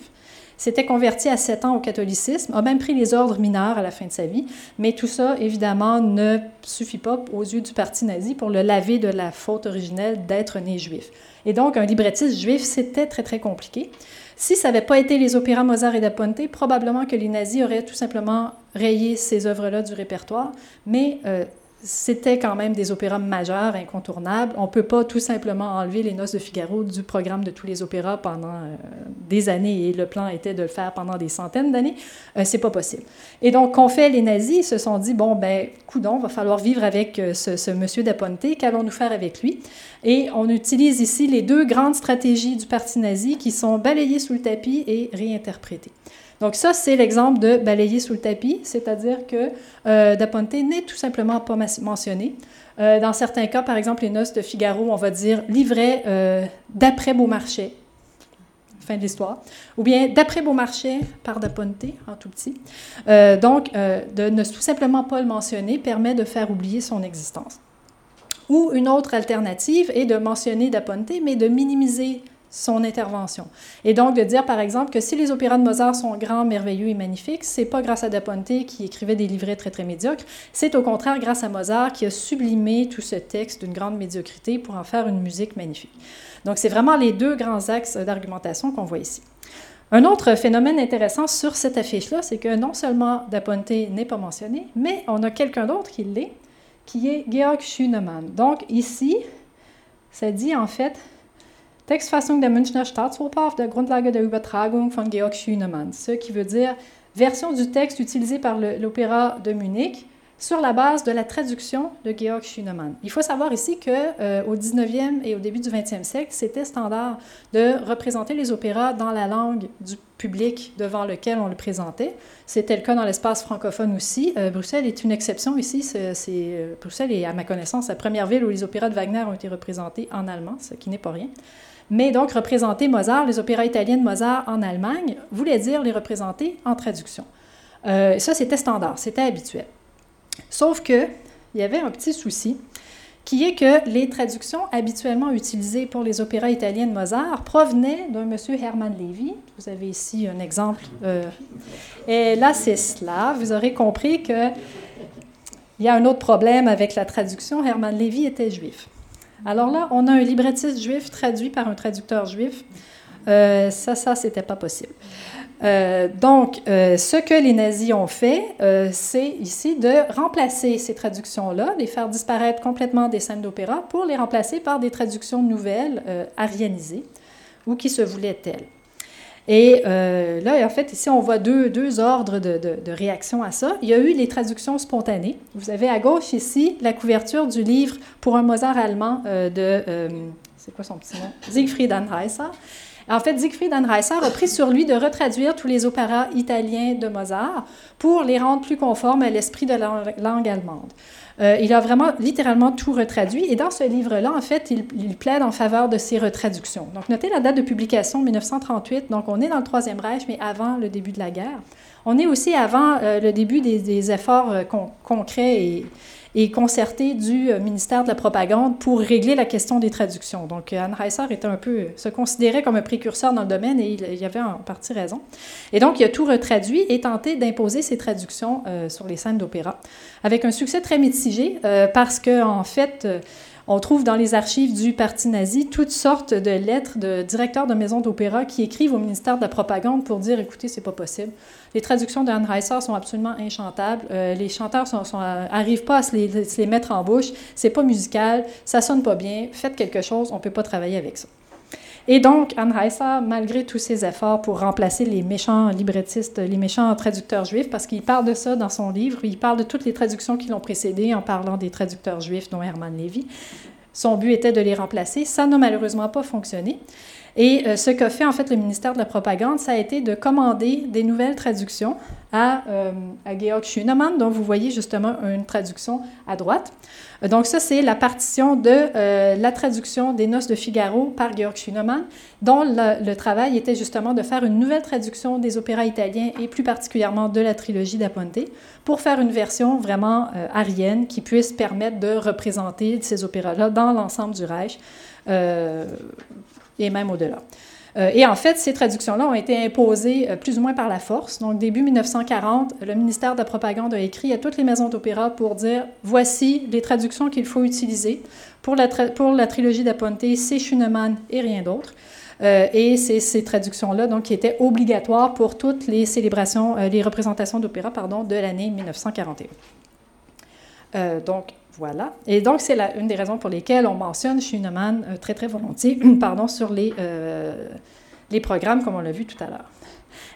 s'était converti à 7 ans au catholicisme, a même pris les ordres mineurs à la fin de sa vie, mais tout ça, évidemment, ne suffit pas aux yeux du parti nazi pour le laver de la faute originelle d'être né juif. Et donc, un librettiste juif, c'était très, très compliqué. Si ça n'avait pas été les opéras Mozart et Da Ponte, probablement que les nazis auraient tout simplement rayé ces œuvres-là du répertoire, mais euh, c'était quand même des opéras majeurs, incontournables. On ne peut pas tout simplement enlever les Noces de Figaro du programme de tous les opéras pendant euh, des années, et le plan était de le faire pendant des centaines d'années. Euh, c'est pas possible. Et donc, qu'ont fait les nazis? Ils se sont dit, bon, ben, coudon, va falloir vivre avec euh, ce, ce, monsieur Ponte, qu'allons-nous faire avec lui? Et on utilise ici les deux grandes stratégies du parti nazi qui sont balayées sous le tapis et réinterprétées. Donc ça, c'est l'exemple de balayer sous le tapis, c'est-à-dire que euh, Da Ponte n'est tout simplement pas mentionné. Euh, dans certains cas, par exemple les noces de Figaro, on va dire livret euh, d'après Beaumarchais, fin de l'histoire, ou bien d'après Beaumarchais par Da Ponte, en tout petit. Donc, de ne tout simplement pas le mentionner permet de faire oublier son existence. Ou une autre alternative est de mentionner Da Ponte, mais de minimiser son intervention. Et donc de dire, par exemple, que si les opéras de Mozart sont grands, merveilleux et magnifiques, c'est pas grâce à Da Ponte qui écrivait des livrets très, très médiocres, c'est au contraire grâce à Mozart qui a sublimé tout ce texte d'une grande médiocrité pour en faire une musique magnifique. Donc c'est vraiment les deux grands axes d'argumentation qu'on voit ici. Un autre phénomène intéressant sur cette affiche-là, c'est que non seulement Da Ponte n'est pas mentionné, mais on a quelqu'un d'autre qui l'est, qui est Georg Schünemann. Donc ici, ça dit en fait Textfassung der Münchner Staatsoper auf der Grundlage der Übertragung von Georg Schünemann, ce qui veut dire version du texte utilisé par l'Opéra de Munich sur la base de la traduction de Georg Schünemann. Il faut savoir ici qu'au euh, au 19e et au début du 20e siècle, c'était standard de représenter les opéras dans la langue du public devant lequel on le présentait. C'était le cas dans l'espace francophone aussi. Euh, Bruxelles est une exception ici. Euh, Bruxelles est, à ma connaissance, la première ville où les opéras de Wagner ont été représentés en allemand, ce qui n'est pas rien. Mais donc, représenter Mozart, les opéras italiens de Mozart en Allemagne, voulait dire les représenter en traduction. Euh, ça, c'était standard, c'était habituel. Sauf qu'il y avait un petit souci, qui est que les traductions habituellement utilisées pour les opéras italiens de Mozart provenaient d'un monsieur Hermann Levy. Vous avez ici un exemple. Euh, et là, c'est cela. Vous aurez compris qu'il y a un autre problème avec la traduction. Hermann Levy était juif. Alors là, on a un librettiste juif traduit par un traducteur juif. Euh, ça, ça, c'était pas possible. Euh, donc, euh, ce que les nazis ont fait, c'est ici de remplacer ces traductions-là, les faire disparaître complètement des scènes d'opéra pour les remplacer par des traductions nouvelles, arianisées, ou qui se voulaient telles. Et euh, là, en fait, ici, on voit deux, deux ordres de, de, réaction à ça. Il y a eu les traductions spontanées. Vous avez à gauche ici la couverture du livre pour un Mozart allemand euh, de, euh, c'est quoi son petit nom? Siegfried Anheuser. En fait, Siegfried Anheuser a pris sur lui de retraduire tous les opéras italiens de Mozart pour les rendre plus conformes à l'esprit de la langue allemande. Euh, il a vraiment littéralement tout retraduit. Et dans ce livre-là, en fait, il, plaide en faveur de ces retraductions. Donc, notez la date de publication, 1938. Donc, on est dans le Troisième Reich, mais avant le début de la guerre. On est aussi avant euh, le début des, efforts euh, concrets et, et concerté du euh, ministère de la Propagande pour régler la question des traductions. Donc, Anne Reiser était un peu, se considérait comme un précurseur dans le domaine et il, y avait en partie raison. Et donc, il a tout retraduit et tenté d'imposer ses traductions euh, sur les scènes d'opéra, avec un succès très mitigé euh, parce qu'en en fait, on trouve dans les archives du Parti nazi toutes sortes de lettres de directeurs de maisons d'opéra qui écrivent au ministère de la Propagande pour dire écoutez, c'est pas possible. Les traductions de Reiser sont absolument inchantables. Euh, les chanteurs n'arrivent pas à se les, mettre en bouche. C'est pas musical, ça sonne pas bien. Faites quelque chose, on peut pas travailler avec ça. Et donc, Anne Reiser, malgré tous ses efforts pour remplacer les méchants librettistes, les méchants traducteurs juifs, parce qu'il parle de ça dans son livre, il parle de toutes les traductions qui l'ont précédé en parlant des traducteurs juifs, dont Hermann Levy. Son but était de les remplacer. Ça n'a malheureusement pas fonctionné. Et euh, ce qu'a fait en fait le ministère de la Propagande, ça a été de commander des nouvelles traductions à, euh, à Georg Schünemann, dont vous voyez justement une traduction à droite. Euh, donc ça, c'est la partition de la traduction des Noces de Figaro par Georg Schünemann, dont le, travail était justement de faire une nouvelle traduction des opéras italiens et plus particulièrement de la trilogie d'Aponte pour faire une version vraiment arienne qui puisse permettre de représenter ces opéras-là dans l'ensemble du Reich et même au-delà. Euh, et en fait, ces traductions-là ont été imposées euh, plus ou moins par la force. Donc, début 1940, le ministère de la Propagande a écrit à toutes les maisons d'opéra pour dire voici les traductions qu'il faut utiliser. Pour la, pour la trilogie d'Aponte, c'est Schunemann et rien d'autre. Euh, et c'est ces traductions-là donc, qui étaient obligatoires pour toutes les célébrations, les représentations d'opéra pardon, de l'année 1941. donc, voilà. Et donc, c'est une des raisons pour lesquelles on mentionne Schunemann euh, très, très volontiers pardon, sur les, euh, les programmes, comme on l'a vu tout à l'heure.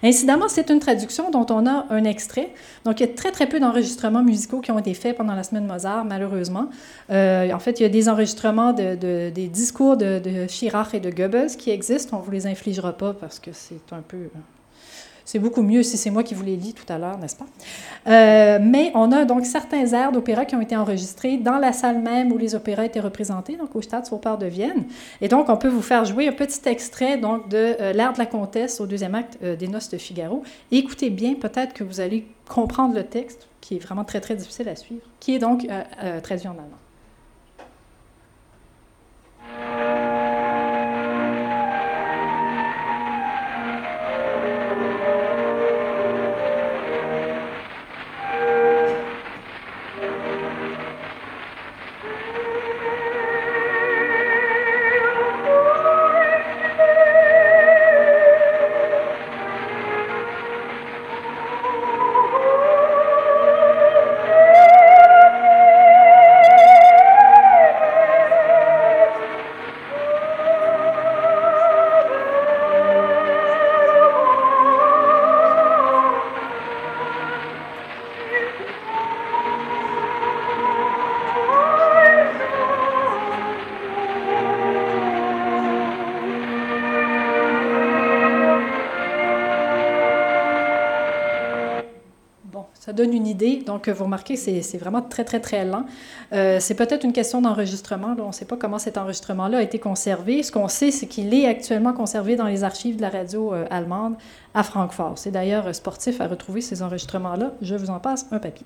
Incidemment, c'est une traduction dont on a un extrait. Donc, il y a très, très peu d'enregistrements musicaux qui ont été faits pendant la semaine Mozart, malheureusement. Euh, en fait, il y a des enregistrements de, des discours de, de, Chirac et de Goebbels qui existent. On ne vous les infligera pas parce que c'est un peu C'est beaucoup mieux si c'est moi qui vous les lis tout à l'heure, n'est-ce pas? Euh, mais on a donc certains airs d'opéra qui ont été enregistrés dans la salle même où les opéras étaient représentés, donc au Staatsoper de Vienne. Et donc, on peut vous faire jouer un petit extrait donc, de euh, L'air de la comtesse au deuxième acte euh, des Noces de Figaro. écoutez bien, peut-être que vous allez comprendre le texte, qui est vraiment très, très difficile à suivre, qui est donc traduit en allemand. Donne une idée. Donc, vous remarquez, c'est vraiment très, très, très lent. Euh, c'est peut-être une question d'enregistrement. On ne sait pas comment cet enregistrement-là a été conservé. Ce qu'on sait, c'est qu'il est actuellement conservé dans les archives de la radio euh, allemande à Francfort. C'est d'ailleurs sportif à retrouver ces enregistrements-là. Je vous en passe un papier.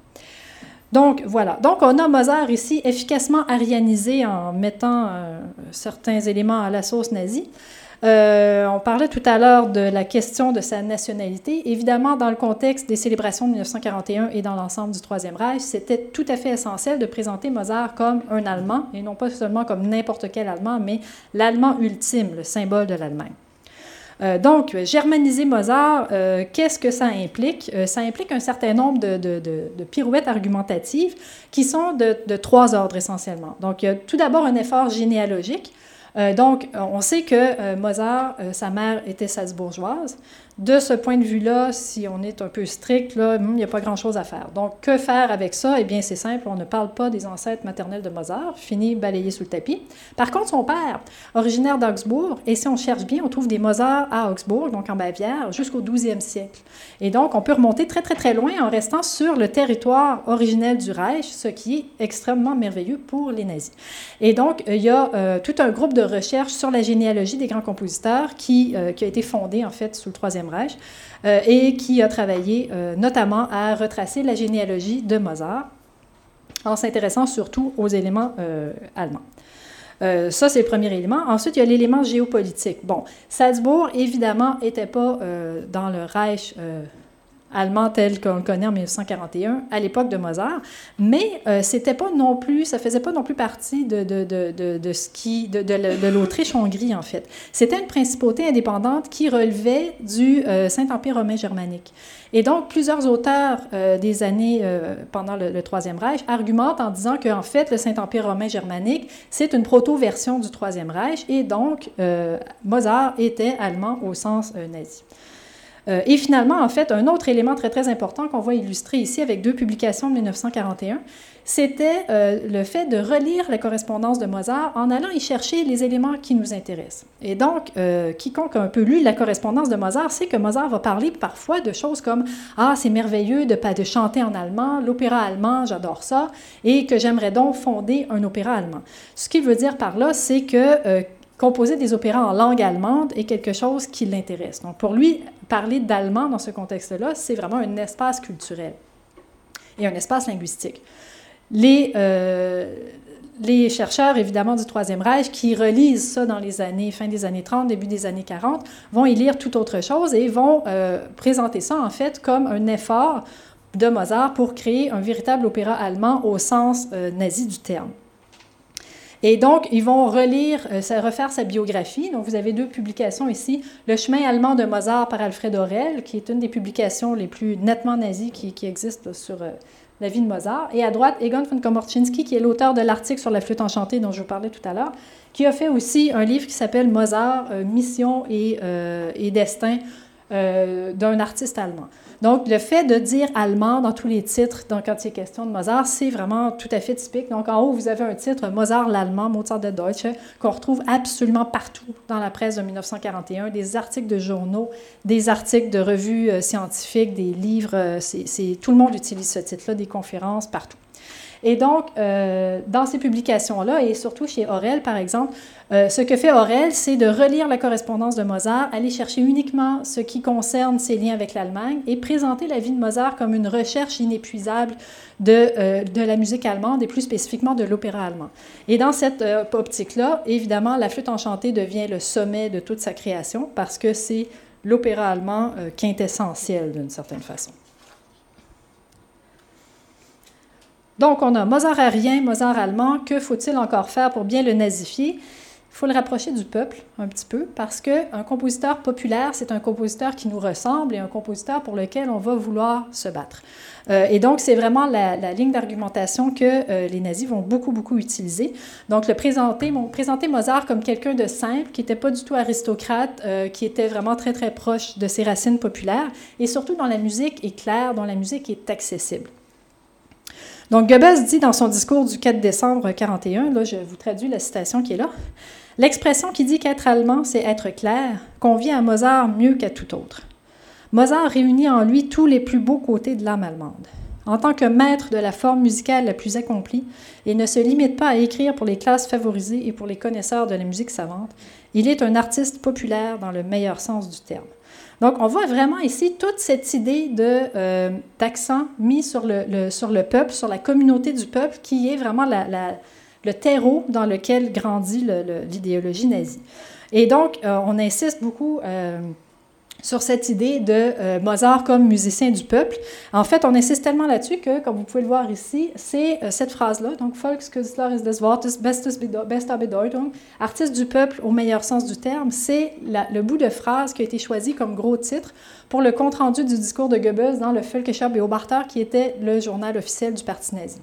Donc, voilà. Donc, on a Mozart ici efficacement arianisé en mettant euh, certains éléments à la sauce nazie. Euh, on parlait tout à l'heure de la question de sa nationalité. Évidemment, dans le contexte des célébrations de 1941 et dans l'ensemble du Troisième Reich, c'était tout à fait essentiel de présenter Mozart comme un Allemand, et non pas seulement comme n'importe quel Allemand, mais l'Allemand ultime, le symbole de l'Allemagne. Euh, donc, germaniser Mozart, euh, qu'est-ce que ça implique? ça implique un certain nombre de, pirouettes argumentatives qui sont de, trois ordres essentiellement. Donc, tout d'abord un effort généalogique. Euh, donc, on sait que euh, Mozart, euh, sa mère était salzbourgeoise. De ce point de vue-là, si on est un peu strict, là, hmm, il n'y a pas grand-chose à faire. Donc, que faire avec ça? Eh bien, c'est simple, on ne parle pas des ancêtres maternels de Mozart, fini, balayé sous le tapis. Par contre, son père, originaire d'Augsbourg, et si on cherche bien, on trouve des Mozart à Augsbourg, donc en Bavière, jusqu'au 12e siècle. Et donc, on peut remonter très, très, très loin en restant sur le territoire originel du Reich, ce qui est extrêmement merveilleux pour les nazis. Et donc, il y a euh, tout un groupe de recherche sur la généalogie des grands compositeurs qui, euh, qui a été fondé, en fait, sous le Reich, euh, et qui a travaillé euh, notamment à retracer la généalogie de Mozart, en s'intéressant surtout aux éléments euh, allemands. ça, c'est le premier élément. Ensuite, il y a l'élément géopolitique. Bon, Salzbourg, évidemment, n'était pas dans le Reich allemand tel qu'on le connaît en 1941, à l'époque de Mozart, mais euh, c'était pas non plus, ça faisait pas non plus partie de, de, de, de ce qui, de, l'Autriche-Hongrie, en fait. C'était une principauté indépendante qui relevait du euh, Saint-Empire romain germanique. Et donc, plusieurs auteurs euh, des années pendant le, Troisième Reich argumentent en disant qu'en fait, le Saint-Empire romain germanique, c'est une proto-version du Troisième Reich, et donc, Mozart était allemand au sens nazi. Euh, et finalement, en fait, un autre élément très, très important qu'on voit illustrer ici avec deux publications de 1941, c'était euh, le fait de relire la correspondance de Mozart en allant y chercher les éléments qui nous intéressent. Et donc, euh, quiconque a un peu lu la correspondance de Mozart sait que Mozart va parler parfois de choses comme Ah, c'est merveilleux de, de chanter en allemand, l'opéra allemand, j'adore ça, et que j'aimerais donc fonder un opéra allemand. Ce qu'il veut dire par là, c'est que composer des opéras en langue allemande est quelque chose qui l'intéresse. Donc pour lui, parler d'allemand dans ce contexte-là, c'est vraiment un espace culturel et un espace linguistique. Les, euh, chercheurs, évidemment, du Troisième Reich, qui relisent ça dans les années, fin des années 30, début des années 40, vont y lire tout autre chose et vont euh, présenter ça, en fait, comme un effort de Mozart pour créer un véritable opéra allemand au sens euh, nazi du terme. Et donc, ils vont relire, euh, refaire sa biographie. Donc, vous avez deux publications ici. Le chemin allemand de Mozart par Alfred Aurel, qui est une des publications les plus nettement nazies qui, existent sur euh, la vie de Mozart. Et à droite, Egon von Komorczynski, qui est l'auteur de l'article sur la flûte enchantée dont je vous parlais tout à l'heure, qui a fait aussi un livre qui s'appelle Mozart, euh, Mission et Destin, d'un artiste allemand. Donc, le fait de dire allemand dans tous les titres, donc quand il est question de Mozart, c'est vraiment tout à fait typique. Donc, en haut, vous avez un titre, Mozart l'allemand, Mozart de Deutsche, qu'on retrouve absolument partout dans la presse de 1941, des articles de journaux, des articles de revues euh, scientifiques, des livres, euh, c'est, tout le monde utilise ce titre-là, des conférences, partout. Et donc, euh, dans ces publications-là, et surtout chez Aurel, par exemple, euh, ce que fait Aurel, c'est de relire la correspondance de Mozart, aller chercher uniquement ce qui concerne ses liens avec l'Allemagne et présenter la vie de Mozart comme une recherche inépuisable de, euh, de la musique allemande et plus spécifiquement de l'opéra allemand. Et dans cette optique-là, évidemment, la flûte enchantée devient le sommet de toute sa création parce que c'est l'opéra allemand quintessentiel d'une certaine façon. Donc, on a Mozart arien, Mozart allemand. Que faut-il encore faire pour bien le nazifier? Il faut le rapprocher du peuple un petit peu parce qu'un compositeur populaire, c'est un compositeur qui nous ressemble et un compositeur pour lequel on va vouloir se battre. Euh, et donc, c'est vraiment la, ligne d'argumentation que euh, les nazis vont beaucoup, beaucoup utiliser. Donc, le présenter, présenter Mozart comme quelqu'un de simple, qui n'était pas du tout aristocrate, euh, qui était vraiment très, très proche de ses racines populaires et surtout dont la musique est claire, dont la musique est accessible. Donc, Goebbels dit dans son discours du 4 décembre 1941, là, je vous traduis la citation qui est là, L'expression qui dit qu'être allemand, c'est être clair, convient à Mozart mieux qu'à tout autre. Mozart réunit en lui tous les plus beaux côtés de l'âme allemande. En tant que maître de la forme musicale la plus accomplie, il ne se limite pas à écrire pour les classes favorisées et pour les connaisseurs de la musique savante. Il est un artiste populaire dans le meilleur sens du terme. Donc, on voit vraiment ici toute cette idée euh, d'accent mis sur le, peuple, sur la communauté du peuple, qui est vraiment le terreau dans lequel grandit l'idéologie nazie. Et donc, euh, on insiste beaucoup euh, sur cette idée de euh, Mozart comme musicien du peuple. En fait, on insiste tellement là-dessus que, comme vous pouvez le voir ici, c'est cette phrase-là, donc Volkskünstler ist des Wortes bester Bedeutung, artiste du peuple au meilleur sens du terme, c'est le bout de phrase qui a été choisi comme gros titre pour le compte-rendu du discours de Goebbels dans le Völkischer Beobachter, qui était le journal officiel du parti nazi.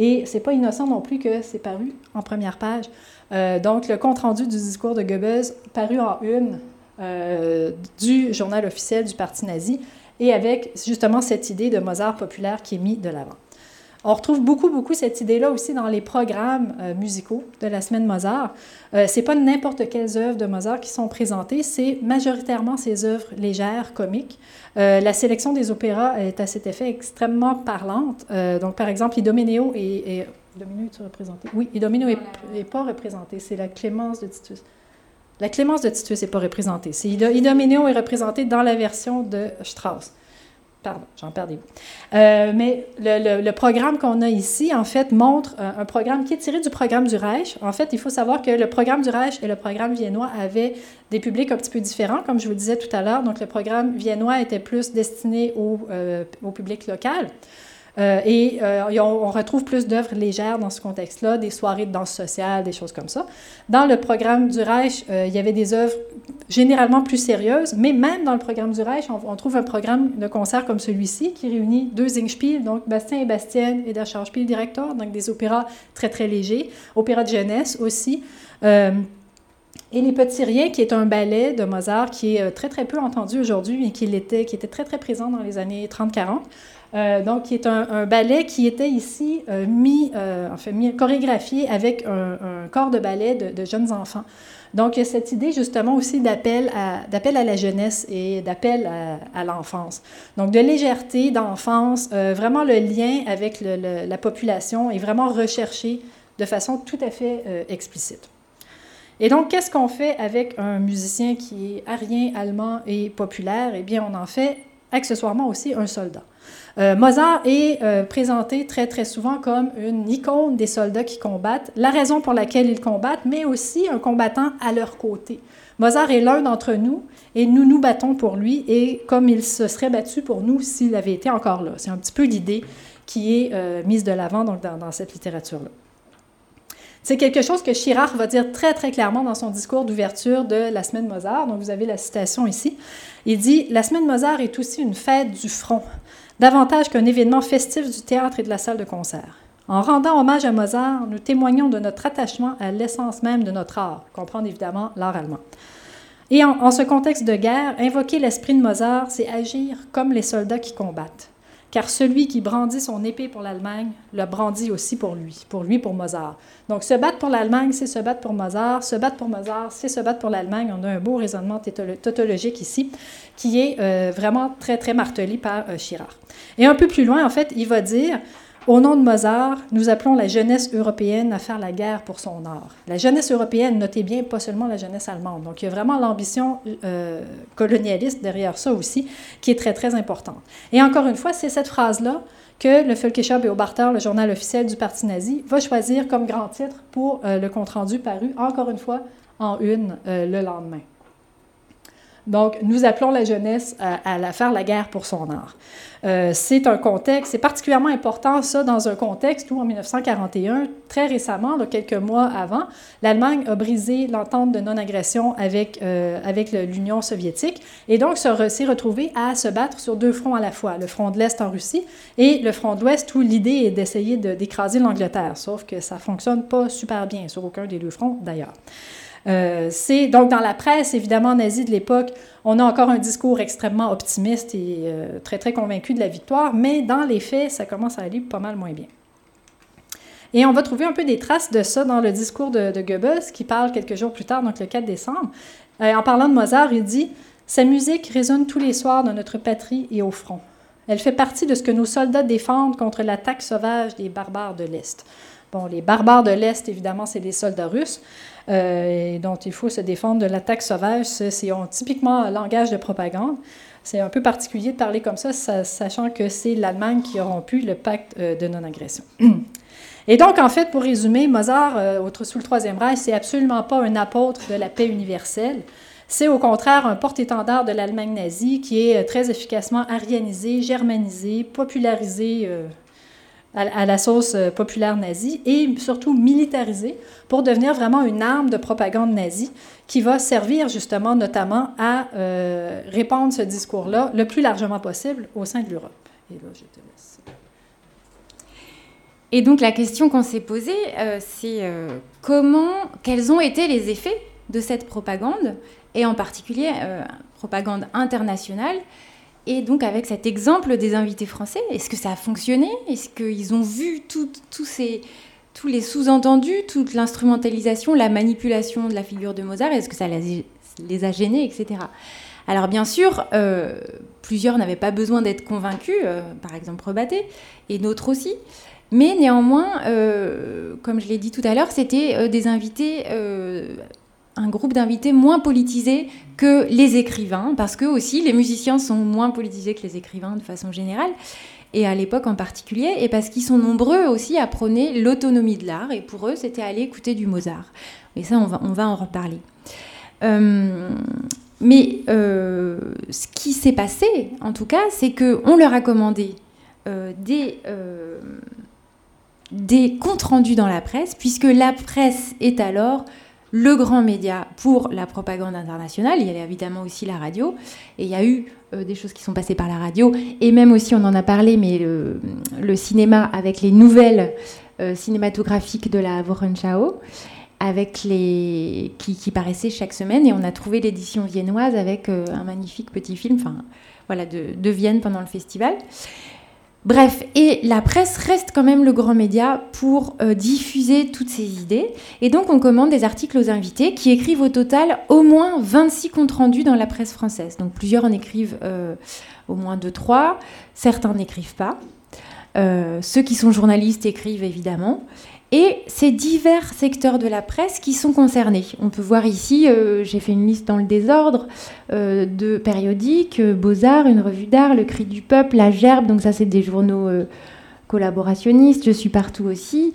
Et c'est pas innocent non plus que c'est paru en première page. Euh, donc, le compte-rendu du discours de Goebbels, paru en une euh, du journal officiel du Parti nazi et avec justement cette idée de Mozart populaire qui est mise de l'avant. On retrouve beaucoup, beaucoup cette idée-là aussi dans les programmes euh, musicaux de la semaine Mozart. Euh, c'est pas n'importe quelles œuvres de Mozart qui sont présentées, c'est majoritairement ses œuvres légères, comiques. Euh, la sélection des opéras est à cet effet extrêmement parlante. donc, par exemple, Idomeneo est, est, est représenté? Oui, Idomeneo n'est pas représenté, c'est la Clémence de Titus. La clémence de Titus n'est pas représentée. Idoménéo est représenté dans la version de Strauss. Pardon, j'en perds des mots. Euh, mais le, programme qu'on a ici, en fait, montre un, programme qui est tiré du programme du Reich. En fait, il faut savoir que le programme du Reich et le programme viennois avaient des publics un petit peu différents, comme je vous le disais tout à l'heure. Donc, le programme viennois était plus destiné au, euh, au public local. Euh, et euh, on, retrouve plus d'œuvres légères dans ce contexte-là, des soirées de danse sociale, des choses comme ça. Dans le programme du Reich, euh, il y avait des œuvres généralement plus sérieuses, mais même dans le programme du Reich, on, trouve un programme de concert comme celui-ci qui réunit deux Singspiel, donc Bastien et Bastienne et der Schauspiel Director, donc des opéras très très légers, opéras de jeunesse aussi. Et Les Petits Riens, qui est un ballet de Mozart qui est très très peu entendu aujourd'hui, mais qui, était, qui était très très présent dans les années 30-40. Euh, donc, qui est un, ballet qui était ici euh, mis, euh, enfin, mis, chorégraphié avec un, corps de ballet de, jeunes enfants. Donc, il y a cette idée justement aussi d'appel à, d'appel à la jeunesse et d'appel à, l'enfance. Donc, de légèreté, d'enfance, vraiment le lien avec la population est vraiment recherché de façon tout à fait explicite. Et donc, qu'est-ce qu'on fait avec un musicien qui est arien, allemand et populaire? Eh bien, on en fait accessoirement aussi un soldat. Euh, Mozart est euh, présenté très très souvent comme une icône des soldats qui combattent, la raison pour laquelle ils combattent, mais aussi un combattant à leur côté. Mozart est l'un d'entre nous et nous nous battons pour lui et comme il se serait battu pour nous s'il avait été encore là. C'est un petit peu l'idée qui est euh, mise de l'avant dans, dans cette littérature-là. C'est quelque chose que Chirac va dire très, très clairement dans son discours d'ouverture de la semaine Mozart. Donc, vous avez la citation ici. Il dit La semaine Mozart est aussi une fête du front davantage qu'un événement festif du théâtre et de la salle de concert. En rendant hommage à Mozart, nous témoignons de notre attachement à l'essence même de notre art, comprendre évidemment l'art allemand. Et en, en ce contexte de guerre, invoquer l'esprit de Mozart, c'est agir comme les soldats qui combattent car celui qui brandit son épée pour l'Allemagne le brandit aussi pour lui, pour lui, pour Mozart. Donc, se battre pour l'Allemagne, c'est se battre pour Mozart. Se battre pour Mozart, c'est se battre pour l'Allemagne. On a un beau raisonnement tautologique ici qui est euh, vraiment très, très martelé par euh, Chirard. Et un peu plus loin, en fait, il va dire au nom de Mozart, nous appelons la jeunesse européenne à faire la guerre pour son art. La jeunesse européenne, notez bien, pas seulement la jeunesse allemande. Donc, il y a vraiment l'ambition euh, colonialiste derrière ça aussi, qui est très, très importante. Et encore une fois, c'est cette phrase-là que le Völkischer Beobachter, le journal officiel du Parti nazi, va choisir comme grand titre pour euh, le compte-rendu paru, encore une fois, en une euh, le lendemain. Donc, nous appelons la jeunesse à, à, faire la guerre pour son art. Euh, c'est un contexte, c'est particulièrement important ça dans un contexte où en 1941, très récemment, quelques mois avant, l'Allemagne a brisé l'entente de non-agression avec, euh, avec l'Union soviétique et donc s'est retrouvée à se battre sur deux fronts à la fois, le front de l'Est en Russie et le front de l'Ouest où l'idée est d'essayer d'écraser l'Angleterre, sauf que ça fonctionne pas super bien sur aucun des deux fronts d'ailleurs. Euh, c'est donc dans la presse, évidemment, nazie de l'époque, on a encore un discours extrêmement optimiste et euh, très, très convaincu de la victoire, mais dans les faits, ça commence à aller pas mal moins bien. Et on va trouver un peu des traces de ça dans le discours de, Goebbels, qui parle quelques jours plus tard, donc le 4 décembre. Euh, en parlant de Mozart, il dit Sa musique résonne tous les soirs dans notre patrie et au front. Elle fait partie de ce que nos soldats défendent contre l'attaque sauvage des barbares de l'Est. Bon, les barbares de l'Est, évidemment, c'est les soldats russes, euh, dont il faut se défendre de l'attaque sauvage. C'est typiquement un langage de propagande. C'est un peu particulier de parler comme ça, sachant que c'est l'Allemagne qui a rompu le pacte euh, de non-agression. Et donc, en fait, pour résumer, Mozart, euh, sous le Troisième Reich, c'est absolument pas un apôtre de la paix universelle. C'est au contraire un porte-étendard de l'Allemagne nazie qui est très efficacement arianisé, germanisé, popularisé à, la sauce euh, populaire nazie et surtout militarisée pour devenir vraiment une arme de propagande nazie qui va servir justement notamment à euh, répandre ce discours-là le plus largement possible au sein de l'Europe. Et donc la question qu'on s'est posée, euh, c'est comment, quels ont été les effets de cette propagande, et en particulier propagande internationale, et donc avec cet exemple des invités français, est-ce que ça a fonctionné? Est-ce qu'ils ont vu ces, tous les sous-entendus, toute l'instrumentalisation, la manipulation de la figure de Mozart? Est-ce que ça les a gênés, etc. Alors bien sûr, euh, plusieurs n'avaient pas besoin d'être convaincus, euh, par exemple Rebatté, et d'autres aussi. Mais néanmoins, euh, comme je l'ai dit tout à l'heure, c'était des invités un groupe d'invités moins politisés que les écrivains, parce que aussi les musiciens sont moins politisés que les écrivains de façon générale, et à l'époque en particulier, et parce qu'ils sont nombreux aussi à prôner l'autonomie de l'art, et pour eux c'était aller écouter du Mozart. Et ça, on va, on va en reparler. Euh, mais euh, ce qui s'est passé, en tout cas, c'est qu'on leur a commandé euh, des, des comptes rendus dans la presse, puisque la presse est alors le grand média pour la propagande internationale. Il y a évidemment aussi la radio. Et il y a eu euh, des choses qui sont passées par la radio. Et même aussi, on en a parlé, mais le, cinéma avec les nouvelles euh, cinématographiques de la Wochenschau, avec les, qui, paraissaient chaque semaine. Et on a trouvé l'édition viennoise avec euh, un magnifique petit film enfin, voilà, de Vienne pendant le festival. Bref, et la presse reste quand même le grand média pour euh, diffuser toutes ces idées. Et donc on commande des articles aux invités qui écrivent au total au moins 26 comptes rendus dans la presse française. Donc plusieurs en écrivent euh, au moins 2-3, certains n'écrivent pas. Euh, ceux qui sont journalistes écrivent évidemment. Et c'est divers secteurs de la presse qui sont concernés. On peut voir ici, euh, j'ai fait une liste dans le désordre, euh, de périodiques, euh, Beaux-Arts, une revue d'art, Le Cri du Peuple, La Gerbe, donc ça c'est des journaux collaborationnistes, Je suis partout aussi,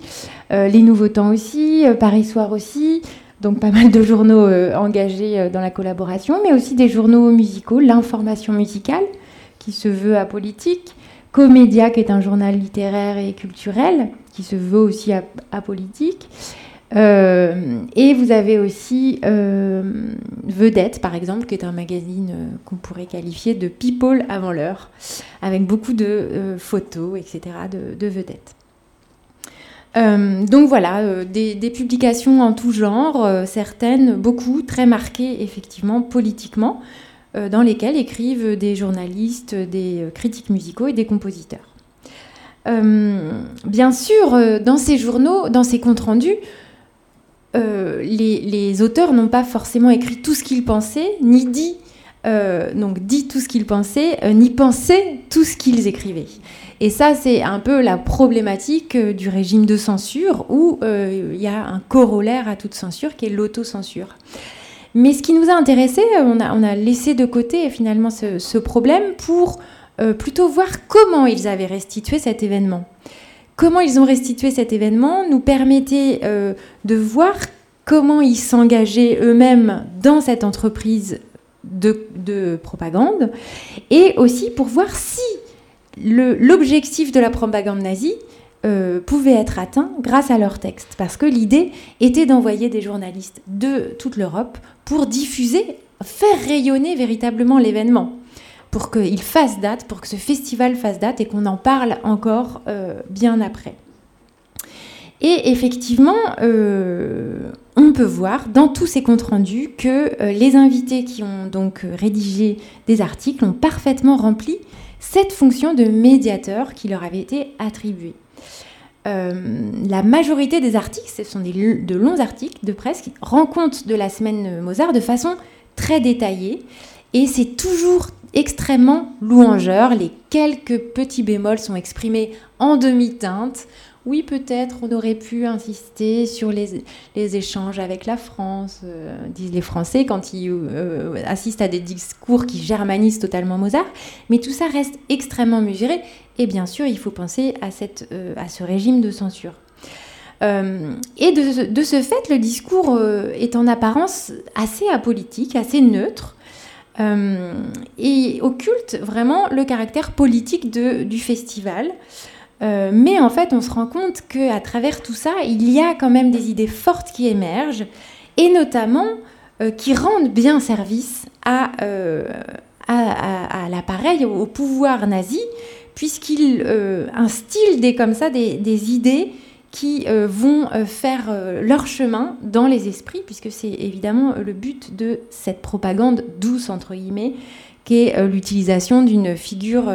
Les Nouveaux Temps aussi, Paris Soir aussi, donc pas mal de journaux engagés dans la collaboration, mais aussi des journaux musicaux, L'Information musicale, qui se veut apolitique, Comédia, qui est un journal littéraire et culturel, qui se veut aussi apolitique. Euh, et vous avez aussi euh, Vedette, par exemple, qui est un magazine euh, qu'on pourrait qualifier de people avant l'heure, avec beaucoup de photos, etc., de, vedettes. donc voilà, des, publications en tout genre, certaines, beaucoup, très marquées effectivement politiquement, dans lesquelles écrivent des journalistes, des critiques musicaux et des compositeurs. Bien sûr, dans ces journaux, dans ces comptes rendus, euh, les, auteurs n'ont pas forcément écrit tout ce qu'ils pensaient, ni dit, euh, donc dit tout ce qu'ils pensaient, euh, ni pensé tout ce qu'ils écrivaient. Et ça, c'est un peu la problématique du régime de censure, où il y a un corollaire à toute censure qui est l'autocensure. Mais ce qui nous a intéressé, on a, laissé de côté finalement ce problème pour plutôt voir comment ils avaient restitué cet événement comment ils ont restitué cet événement nous permettait euh, de voir comment ils s'engageaient eux-mêmes dans cette entreprise de, propagande, et aussi pour voir si l'objectif de la propagande nazie euh, pouvait être atteint grâce à leur texte. Parce que l'idée était d'envoyer des journalistes de toute l'Europe pour diffuser, faire rayonner véritablement l'événement pour qu'il fasse date, pour que ce festival fasse date et qu'on en parle encore euh, bien après. Et effectivement, euh, on peut voir dans tous ces comptes rendus que euh, les invités qui ont donc rédigé des articles ont parfaitement rempli cette fonction de médiateur qui leur avait été attribuée. la majorité des articles, ce sont des, de longs articles de presse, qui rendent compte de la semaine Mozart de façon très détaillée. Et c'est toujours extrêmement louangeur. Les quelques petits bémols sont exprimés en demi-teinte. Oui, peut-être on aurait pu insister sur les, échanges avec la France, euh, disent les Français, quand ils euh, assistent à des discours qui germanisent totalement Mozart. Mais tout ça reste extrêmement mesuré. Et bien sûr, il faut penser à, euh, ce régime de censure. et de, ce fait, le discours est en apparence assez apolitique, assez neutre. Euh, et occulte vraiment le caractère politique du festival. Euh, mais en fait, on se rend compte qu'à travers tout ça, il y a quand même des idées fortes qui émergent, et notamment euh, qui rendent bien service à, l'appareil, au, pouvoir nazi, puisqu'il instille des, comme ça des idées qui euh, vont euh, faire euh, leur chemin dans les esprits, puisque c'est évidemment le but de cette propagande douce, entre guillemets, qui est l'utilisation d'une figure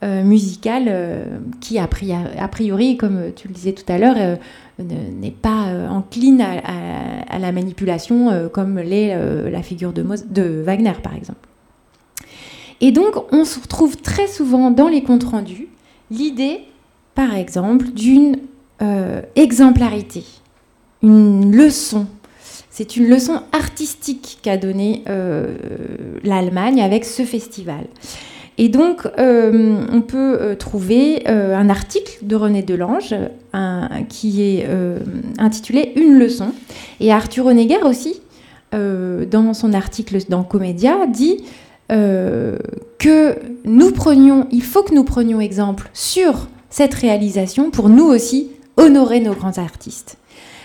musicale qui, a priori, comme tu le disais tout à l'heure, n'est pas encline à, la manipulation comme l'est la figure de, de Wagner, par exemple. Et donc, on se retrouve très souvent dans les comptes rendus l'idée, par exemple, d'une euh, exemplarité, une leçon. C'est une leçon artistique qu'a donnée euh, l'Allemagne avec ce festival. Et donc, euh, on peut trouver un article de René Delange qui est intitulé Une leçon. Et Arthur Honegger aussi, dans son article dans Comédia, dit que nous prenions, il faut que nous prenions exemple sur cette réalisation pour nous aussi honorer nos grands artistes.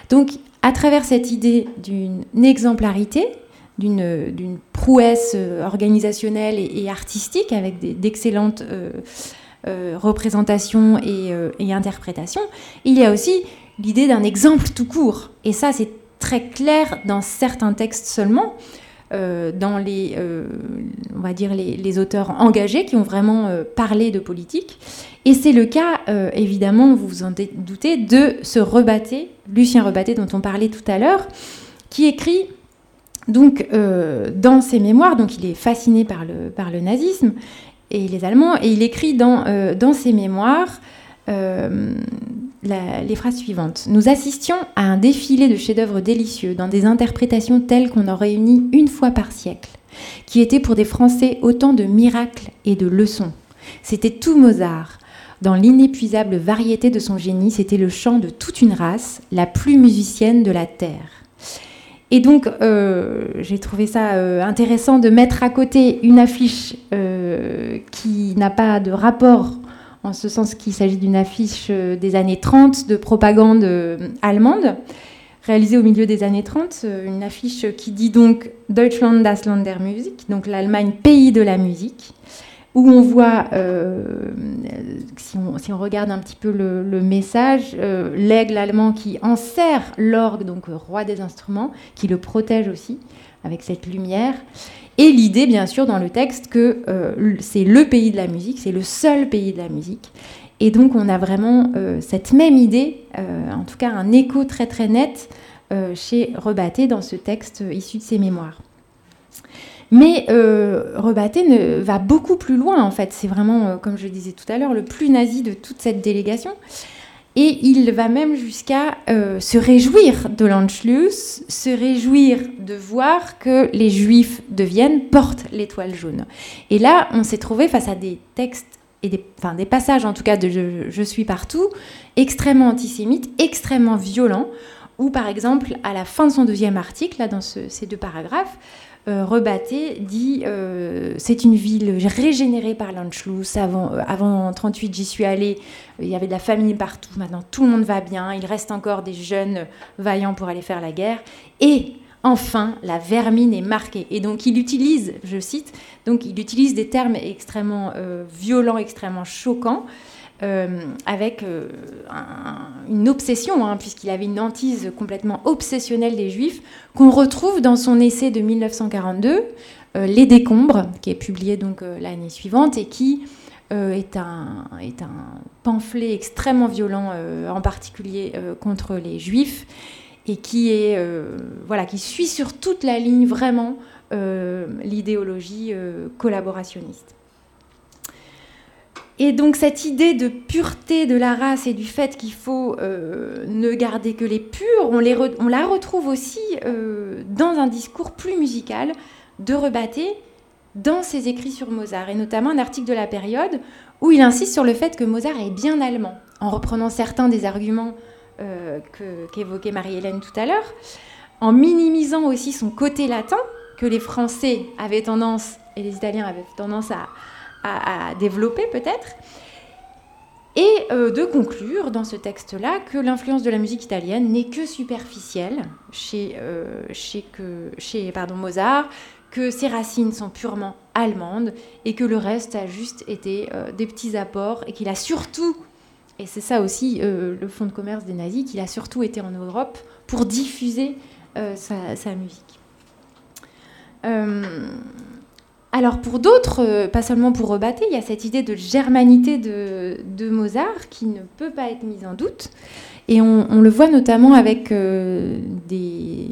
Donc, à travers cette idée d'une exemplarité, d'une prouesse euh, organisationnelle et, artistique avec d'excellentes euh, euh, représentations et, interprétations, il y a aussi l'idée d'un exemple tout court. Et ça, c'est très clair dans certains textes seulement. Dans les, on va dire les, auteurs engagés qui ont vraiment parlé de politique. Et c'est le cas, euh, évidemment, vous vous en doutez, de ce Rebatté, Lucien Rebatté dont on parlait tout à l'heure, qui écrit donc euh, dans ses mémoires, donc il est fasciné par le, par le nazisme et les Allemands, et il écrit dans, euh, dans ses mémoires les phrases suivantes. Nous assistions à un défilé de chefs-d'œuvre délicieux dans des interprétations telles qu'on en réunit une fois par siècle, qui étaient pour des Français autant de miracles et de leçons. C'était tout Mozart, dans l'inépuisable variété de son génie, c'était le chant de toute une race, la plus musicienne de la Terre. Et donc, euh, j'ai trouvé ça euh, intéressant de mettre à côté une affiche euh, qui n'a pas de rapport, en ce sens qu'il s'agit d'une affiche des années 30 de propagande allemande, réalisée au milieu des années 30, une affiche qui dit donc Deutschland das Land der Musik, donc l'Allemagne pays de la musique. où on voit, si on, regarde un petit peu le, message, l'aigle allemand qui enserre l'orgue, donc roi des instruments, qui le protège aussi avec cette lumière. Et l'idée, bien sûr, dans le texte, que c'est le pays de la musique, c'est le seul pays de la musique, et donc on a vraiment euh, cette même idée, euh, en tout cas un écho très très net euh, chez Rebatté dans ce texte issu de ses mémoires. Mais Rebatté va beaucoup plus loin en fait, c'est vraiment, comme je le disais tout à l'heure, le plus nazi de toute cette délégation. Et il va même jusqu'à se réjouir de l'Anschluss, se réjouir de voir que les juifs de Vienne portent l'étoile jaune. Et là, on s'est trouvé face à des textes des, enfin, des passages en tout cas de je, suis partout, extrêmement antisémites, extrêmement violents, où par exemple à la fin de son deuxième article, là dans ces deux paragraphes, euh, Rebatté dit euh, c'est une ville régénérée par l'Anschluss. Avant, euh, avant 38, j'y suis allée. Il y avait de la famille partout. Maintenant, tout le monde va bien. Il reste encore des jeunes vaillants pour aller faire la guerre. Et enfin, la vermine est marquée. Et donc, il utilise, je cite, donc il utilise des termes extrêmement euh, violents, extrêmement choquants. Euh, avec euh, une obsession, hein, puisqu'il avait une hantise complètement obsessionnelle des Juifs, qu'on retrouve dans son essai de 1942, Les décombres, qui est publié donc l'année suivante et qui est un, est, un, pamphlet extrêmement violent, en particulier contre les Juifs, et qui, est, euh, voilà, qui suit sur toute la ligne vraiment euh, l'idéologie euh, collaborationniste. Et donc cette idée de pureté de la race et du fait qu'il faut ne garder que les purs, on, la retrouve aussi dans un discours plus musical de Rebatté dans ses écrits sur Mozart, et notamment un article de la période où il insiste sur le fait que Mozart est bien allemand, en reprenant certains des arguments euh, qu'évoquait Marie-Hélène tout à l'heure, en minimisant aussi son côté latin, que les Français avaient tendance, et les Italiens avaient tendance à, développer peut-être, et euh, de conclure dans ce texte-là que l'influence de la musique italienne n'est que superficielle chez, euh, chez, que, chez pardon, Mozart, que ses racines sont purement allemandes et que le reste a juste été des petits apports et qu'il a surtout et c'est ça aussi euh, le fonds de commerce des nazis, qu'il a surtout été en Europe pour diffuser euh, sa, musique. Euh, alors pour d'autres, pas seulement pour Rebatté, il y a cette idée de germanité de, Mozart qui ne peut pas être mise en doute. Et on, le voit notamment avec des,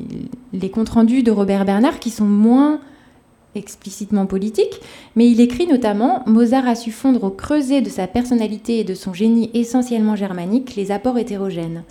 les comptes rendus de Robert Bernard qui sont moins explicitement politique, mais il écrit notamment Mozart a su fondre au creuset de sa personnalité et de son génie essentiellement germanique les apports hétérogènes.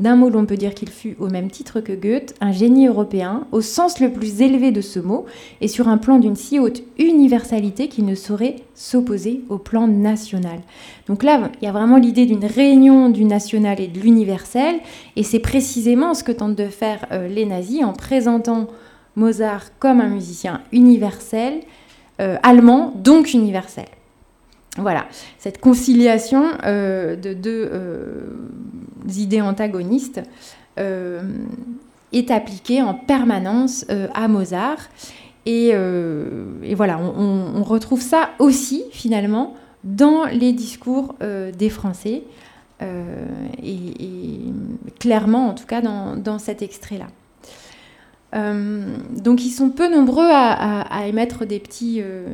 D'un mot, l'on peut dire qu'il fut, au même titre que Goethe, un génie européen, au sens le plus élevé de ce mot, et sur un plan d'une si haute universalité qu'il ne saurait s'opposer au plan national. Donc là, il y a vraiment l'idée d'une réunion du national et de l'universel, et c'est précisément ce que tentent de faire euh, les nazis en présentant Mozart comme un musicien universel, euh, allemand, donc universel. Voilà, cette conciliation euh, de deux euh, idées antagonistes est appliquée en permanence à Mozart. Et, voilà, on, retrouve ça aussi finalement dans les discours des Français, et, clairement en tout cas dans cet extrait-là. Euh, donc ils sont peu nombreux à, émettre des petits, euh,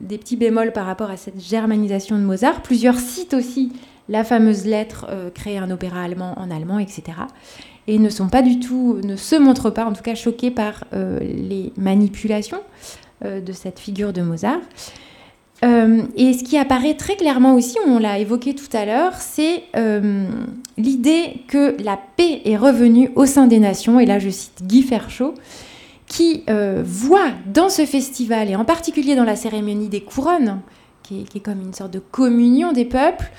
des petits bémols par rapport à cette germanisation de Mozart. Plusieurs citent aussi la fameuse lettre euh, créer un opéra allemand en allemand, etc. Et ne sont pas du tout, ne se montrent pas en tout cas choqués par les manipulations de cette figure de Mozart. Euh, et ce qui apparaît très clairement aussi, on l'a évoqué tout à l'heure, c'est euh, l'idée que la paix est revenue au sein des nations, et là je cite Guy Ferchaud, qui euh, voit dans ce festival, et en particulier dans la cérémonie des couronnes, qui est, comme une sorte de communion des peuples,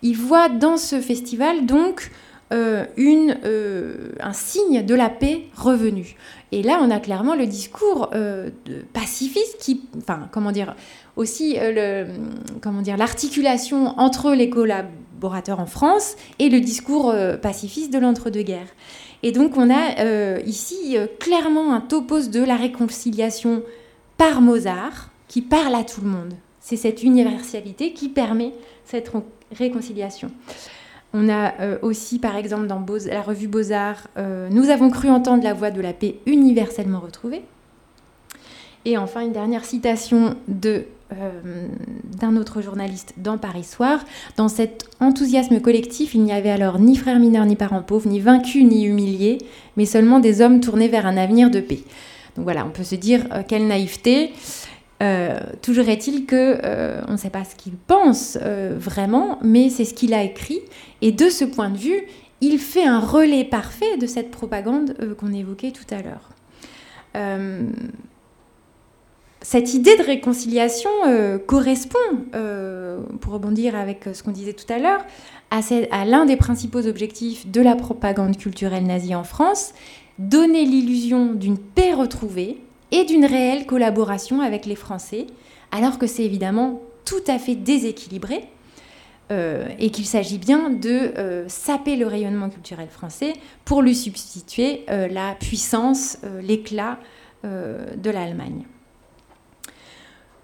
il voit dans ce festival donc une, un signe de la paix revenue. Et là, on a clairement le discours pacifiste qui, enfin, comment dire, aussi euh, le, comment dire, l'articulation entre les collaborateurs en France et le discours euh, pacifiste de l'entre-deux-guerres. Et donc on a euh, ici clairement un topos de la réconciliation par Mozart qui parle à tout le monde. C'est cette universalité qui permet cette réconciliation. On a euh, aussi, par exemple, dans la revue Beaux-Arts, euh, Nous avons cru entendre la voix de la paix universellement retrouvée. Et enfin, une dernière citation de euh, d'un autre journaliste dans Paris Soir. Dans cet enthousiasme collectif, il n'y avait alors ni frères mineurs, ni parents pauvres, ni vaincus, ni humiliés, mais seulement des hommes tournés vers un avenir de paix. Donc voilà, on peut se dire quelle naïveté. Euh, toujours est-il que euh, on ne sait pas ce qu'il pense euh, vraiment, mais c'est ce qu'il a écrit. Et de ce point de vue, il fait un relais parfait de cette propagande qu'on évoquait tout à l'heure. Cette idée de réconciliation correspond, pour rebondir avec ce qu'on disait tout à l'heure, à, l'un des principaux objectifs de la propagande culturelle nazie en France, donner l'illusion d'une paix retrouvée, et d'une réelle collaboration avec les Français, alors que c'est évidemment tout à fait déséquilibré euh, et qu'il s'agit bien de euh, saper le rayonnement culturel français pour lui substituer euh, la puissance, l'éclat de l'Allemagne.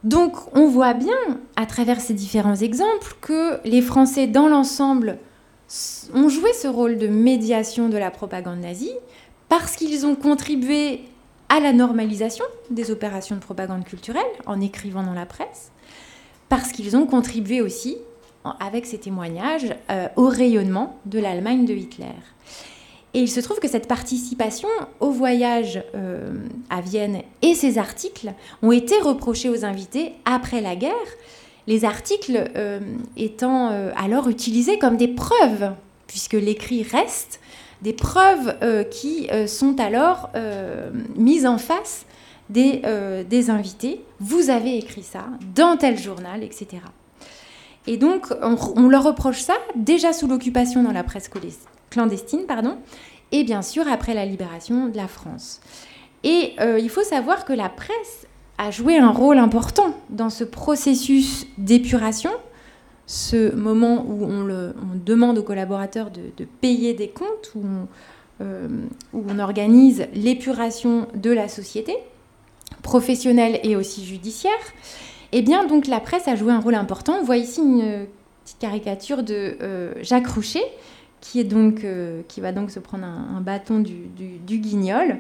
Donc on voit bien à travers ces différents exemples que les Français dans l'ensemble ont joué ce rôle de médiation de la propagande nazie parce qu'ils ont contribué à la normalisation des opérations de propagande culturelle en écrivant dans la presse, parce qu'ils ont contribué aussi, avec ces témoignages, euh, au rayonnement de l'Allemagne de Hitler. Et il se trouve que cette participation au voyage euh, à Vienne et ces articles ont été reprochés aux invités après la guerre, les articles euh, étant alors utilisés comme des preuves, puisque l'écrit reste, des preuves euh, qui euh, sont alors euh, mises en face des, invités. Vous avez écrit ça dans tel journal, etc. Et donc, on, leur reproche ça déjà sous l'occupation dans la presse clandestine, pardon, et bien sûr après la libération de la France. Et il faut savoir que la presse a joué un rôle important dans ce processus d'épuration ce moment où on, le, demande aux collaborateurs de, payer des comptes, où on, euh, où on organise l'épuration de la société, professionnelle et aussi judiciaire, eh bien, donc la presse a joué un rôle important. On voit ici une petite caricature de euh, Jacques Roucher, euh, qui va donc se prendre un, bâton du, guignol.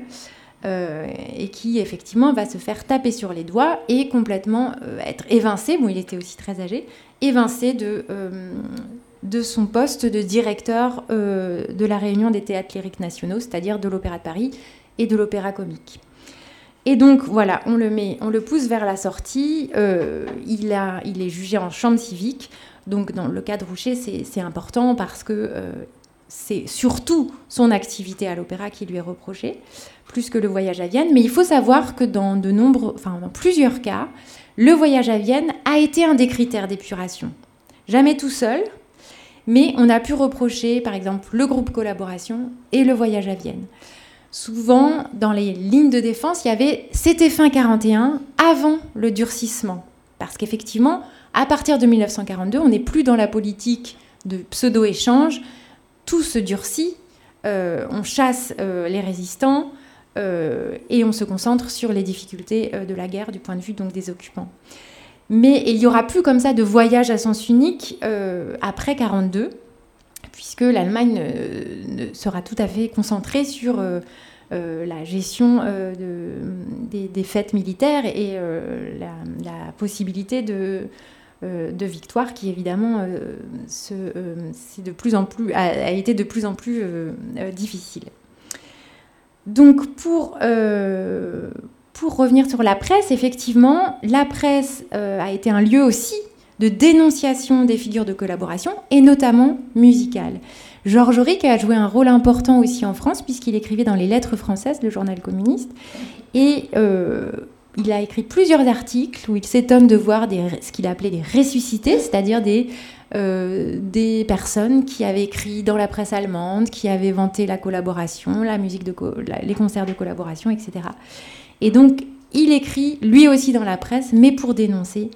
et qui effectivement va se faire taper sur les doigts et complètement être évincé. Bon, il était aussi très âgé, évincé de, euh, son poste de directeur euh, de la Réunion des théâtres lyriques nationaux, c'est-à-dire de l'Opéra de Paris et de l'Opéra comique. Et donc voilà, on le, met, on le pousse vers la sortie, euh, il est jugé en chambre civique, donc dans le cas de Roucher, c'est important parce que c'est surtout son activité à l'opéra qui lui est reprochée, plus que le voyage à Vienne. Mais il faut savoir que dans, de nombreux, enfin, dans plusieurs cas, le voyage à Vienne a été un des critères d'épuration. Jamais tout seul, mais on a pu reprocher par exemple le groupe collaboration et le voyage à Vienne. Souvent, dans les lignes de défense, il y avait c'était fin 41 avant le durcissement. Parce qu'effectivement, à partir de 1942, on n'est plus dans la politique de pseudo-échange, tout se durcit, euh, on chasse euh, les résistants, euh, et on se concentre sur les difficultés de la guerre du point de vue donc des occupants. Mais il n'y aura plus comme ça de voyage à sens unique après 42, puisque l'Allemagne sera tout à fait concentrée sur la gestion des, fêtes militaires et la, possibilité de, de victoire qui évidemment de plus en plus, a, été de plus en plus difficile. Donc pour, euh, pour revenir sur la presse, effectivement, la presse euh, a été un lieu aussi de dénonciation des figures de collaboration, et notamment musicales. Georges Auric a joué un rôle important aussi en France, puisqu'il écrivait dans les Lettres françaises, le journal communiste, et euh, il a écrit plusieurs articles où il s'étonne de voir ce qu'il appelait des ressuscités, c'est-à-dire des euh, des personnes qui avaient écrit dans la presse allemande, qui avaient vanté la collaboration, la musique de les concerts de collaboration, etc. Et donc, il écrit lui aussi dans la presse, mais pour dénoncer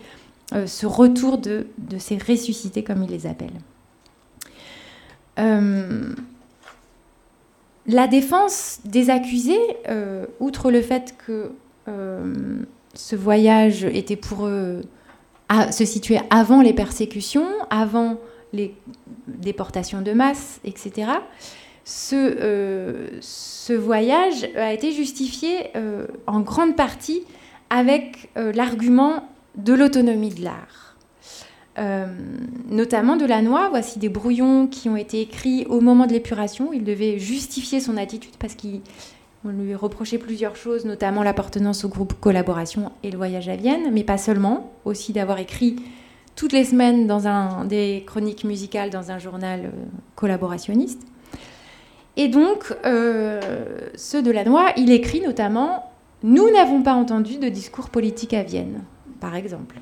euh, ce retour de, ces ressuscités, comme il les appelle. Euh, la défense des accusés, outre le fait que ce voyage était pour eux se situait avant les persécutions, avant les déportations de masse, etc. Ce, ce voyage a été justifié en grande partie avec l'argument de l'autonomie de l'art. Euh, notamment de la noix. Voici des brouillons qui ont été écrits au moment de l'épuration. Il devait justifier son attitude parce qu'on lui reprochait plusieurs choses, notamment l'appartenance au groupe Collaboration et le voyage à Vienne, mais pas seulement, aussi d'avoir écrit toutes les semaines dans des chroniques musicales dans un journal euh, collaborationniste. Et donc, euh, ceux de la noix, il écrit notamment Nous n'avons pas entendu de discours politique à Vienne, par exemple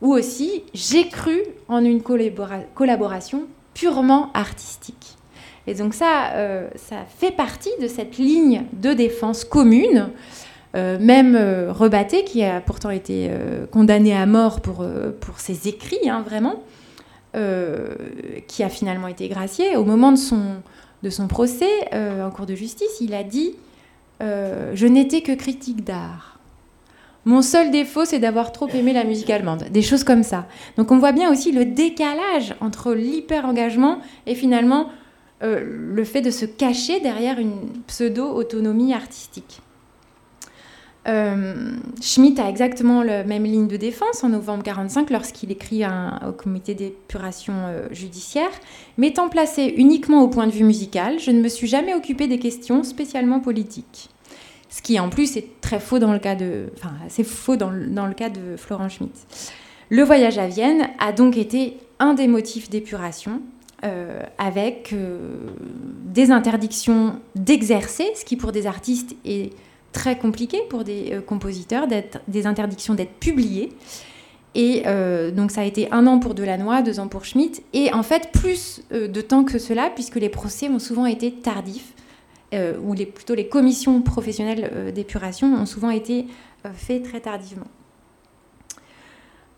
ou aussi j'ai cru en une collaboration purement artistique. Et donc ça, euh, ça fait partie de cette ligne de défense commune, euh, même euh, Rebatté, qui a pourtant été condamné à mort pour, pour ses écrits, hein, vraiment, qui a finalement été gracié. Au moment de son, de son procès en cours de justice, il a dit Je n'étais que critique d'art. Mon seul défaut, c'est d'avoir trop aimé la musique allemande. Des choses comme ça. Donc on voit bien aussi le décalage entre l'hyper-engagement et finalement euh, le fait de se cacher derrière une pseudo-autonomie artistique. Euh, Schmitt a exactement la même ligne de défense en novembre 1945 lorsqu'il écrit au comité d'épuration euh, judiciaire. M'étant placé uniquement au point de vue musical, je ne me suis jamais occupé des questions spécialement politiques. Ce qui en plus est très faux dans le cas de, dans le cas de Florent Schmitt. Le voyage à Vienne a donc été un des motifs d'épuration, euh, avec euh, des interdictions d'exercer, ce qui pour des artistes est très compliqué pour des euh, compositeurs, des interdictions d'être publiés. Et donc ça a été un an pour Delannoy, deux ans pour Schmitt, et en fait plus de temps que cela, puisque les procès ont souvent été tardifs. Ou plutôt les commissions professionnelles d'épuration ont souvent été faites très tardivement.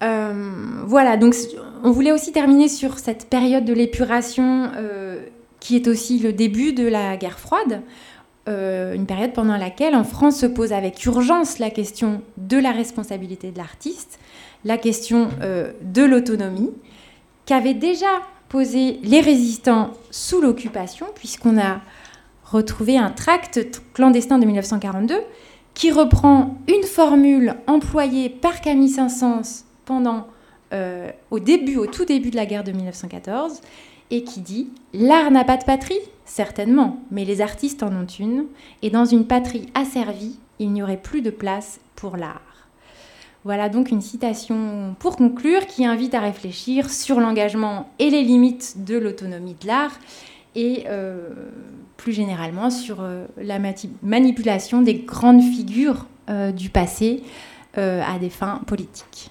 Voilà, donc on voulait aussi terminer sur cette période de l'épuration qui est aussi le début de la guerre froide, une période pendant laquelle en France se pose avec urgence la question de la responsabilité de l'artiste, la question de l'autonomie, qu'avaient déjà posé les résistants sous l'occupation, puisqu'on a retrouver un tract clandestin de 1942 qui reprend une formule employée par Camille Saint-Saëns pendant euh, au début, au tout début de la guerre de 1914, et qui dit L'art n'a pas de patrie? Certainement, mais les artistes en ont une, et dans une patrie asservie, il n'y aurait plus de place pour l'art. Voilà donc une citation pour conclure qui invite à réfléchir sur l'engagement et les limites de l'autonomie de l'art et euh, plus généralement sur euh, la manipulation des grandes figures du passé à des fins politiques.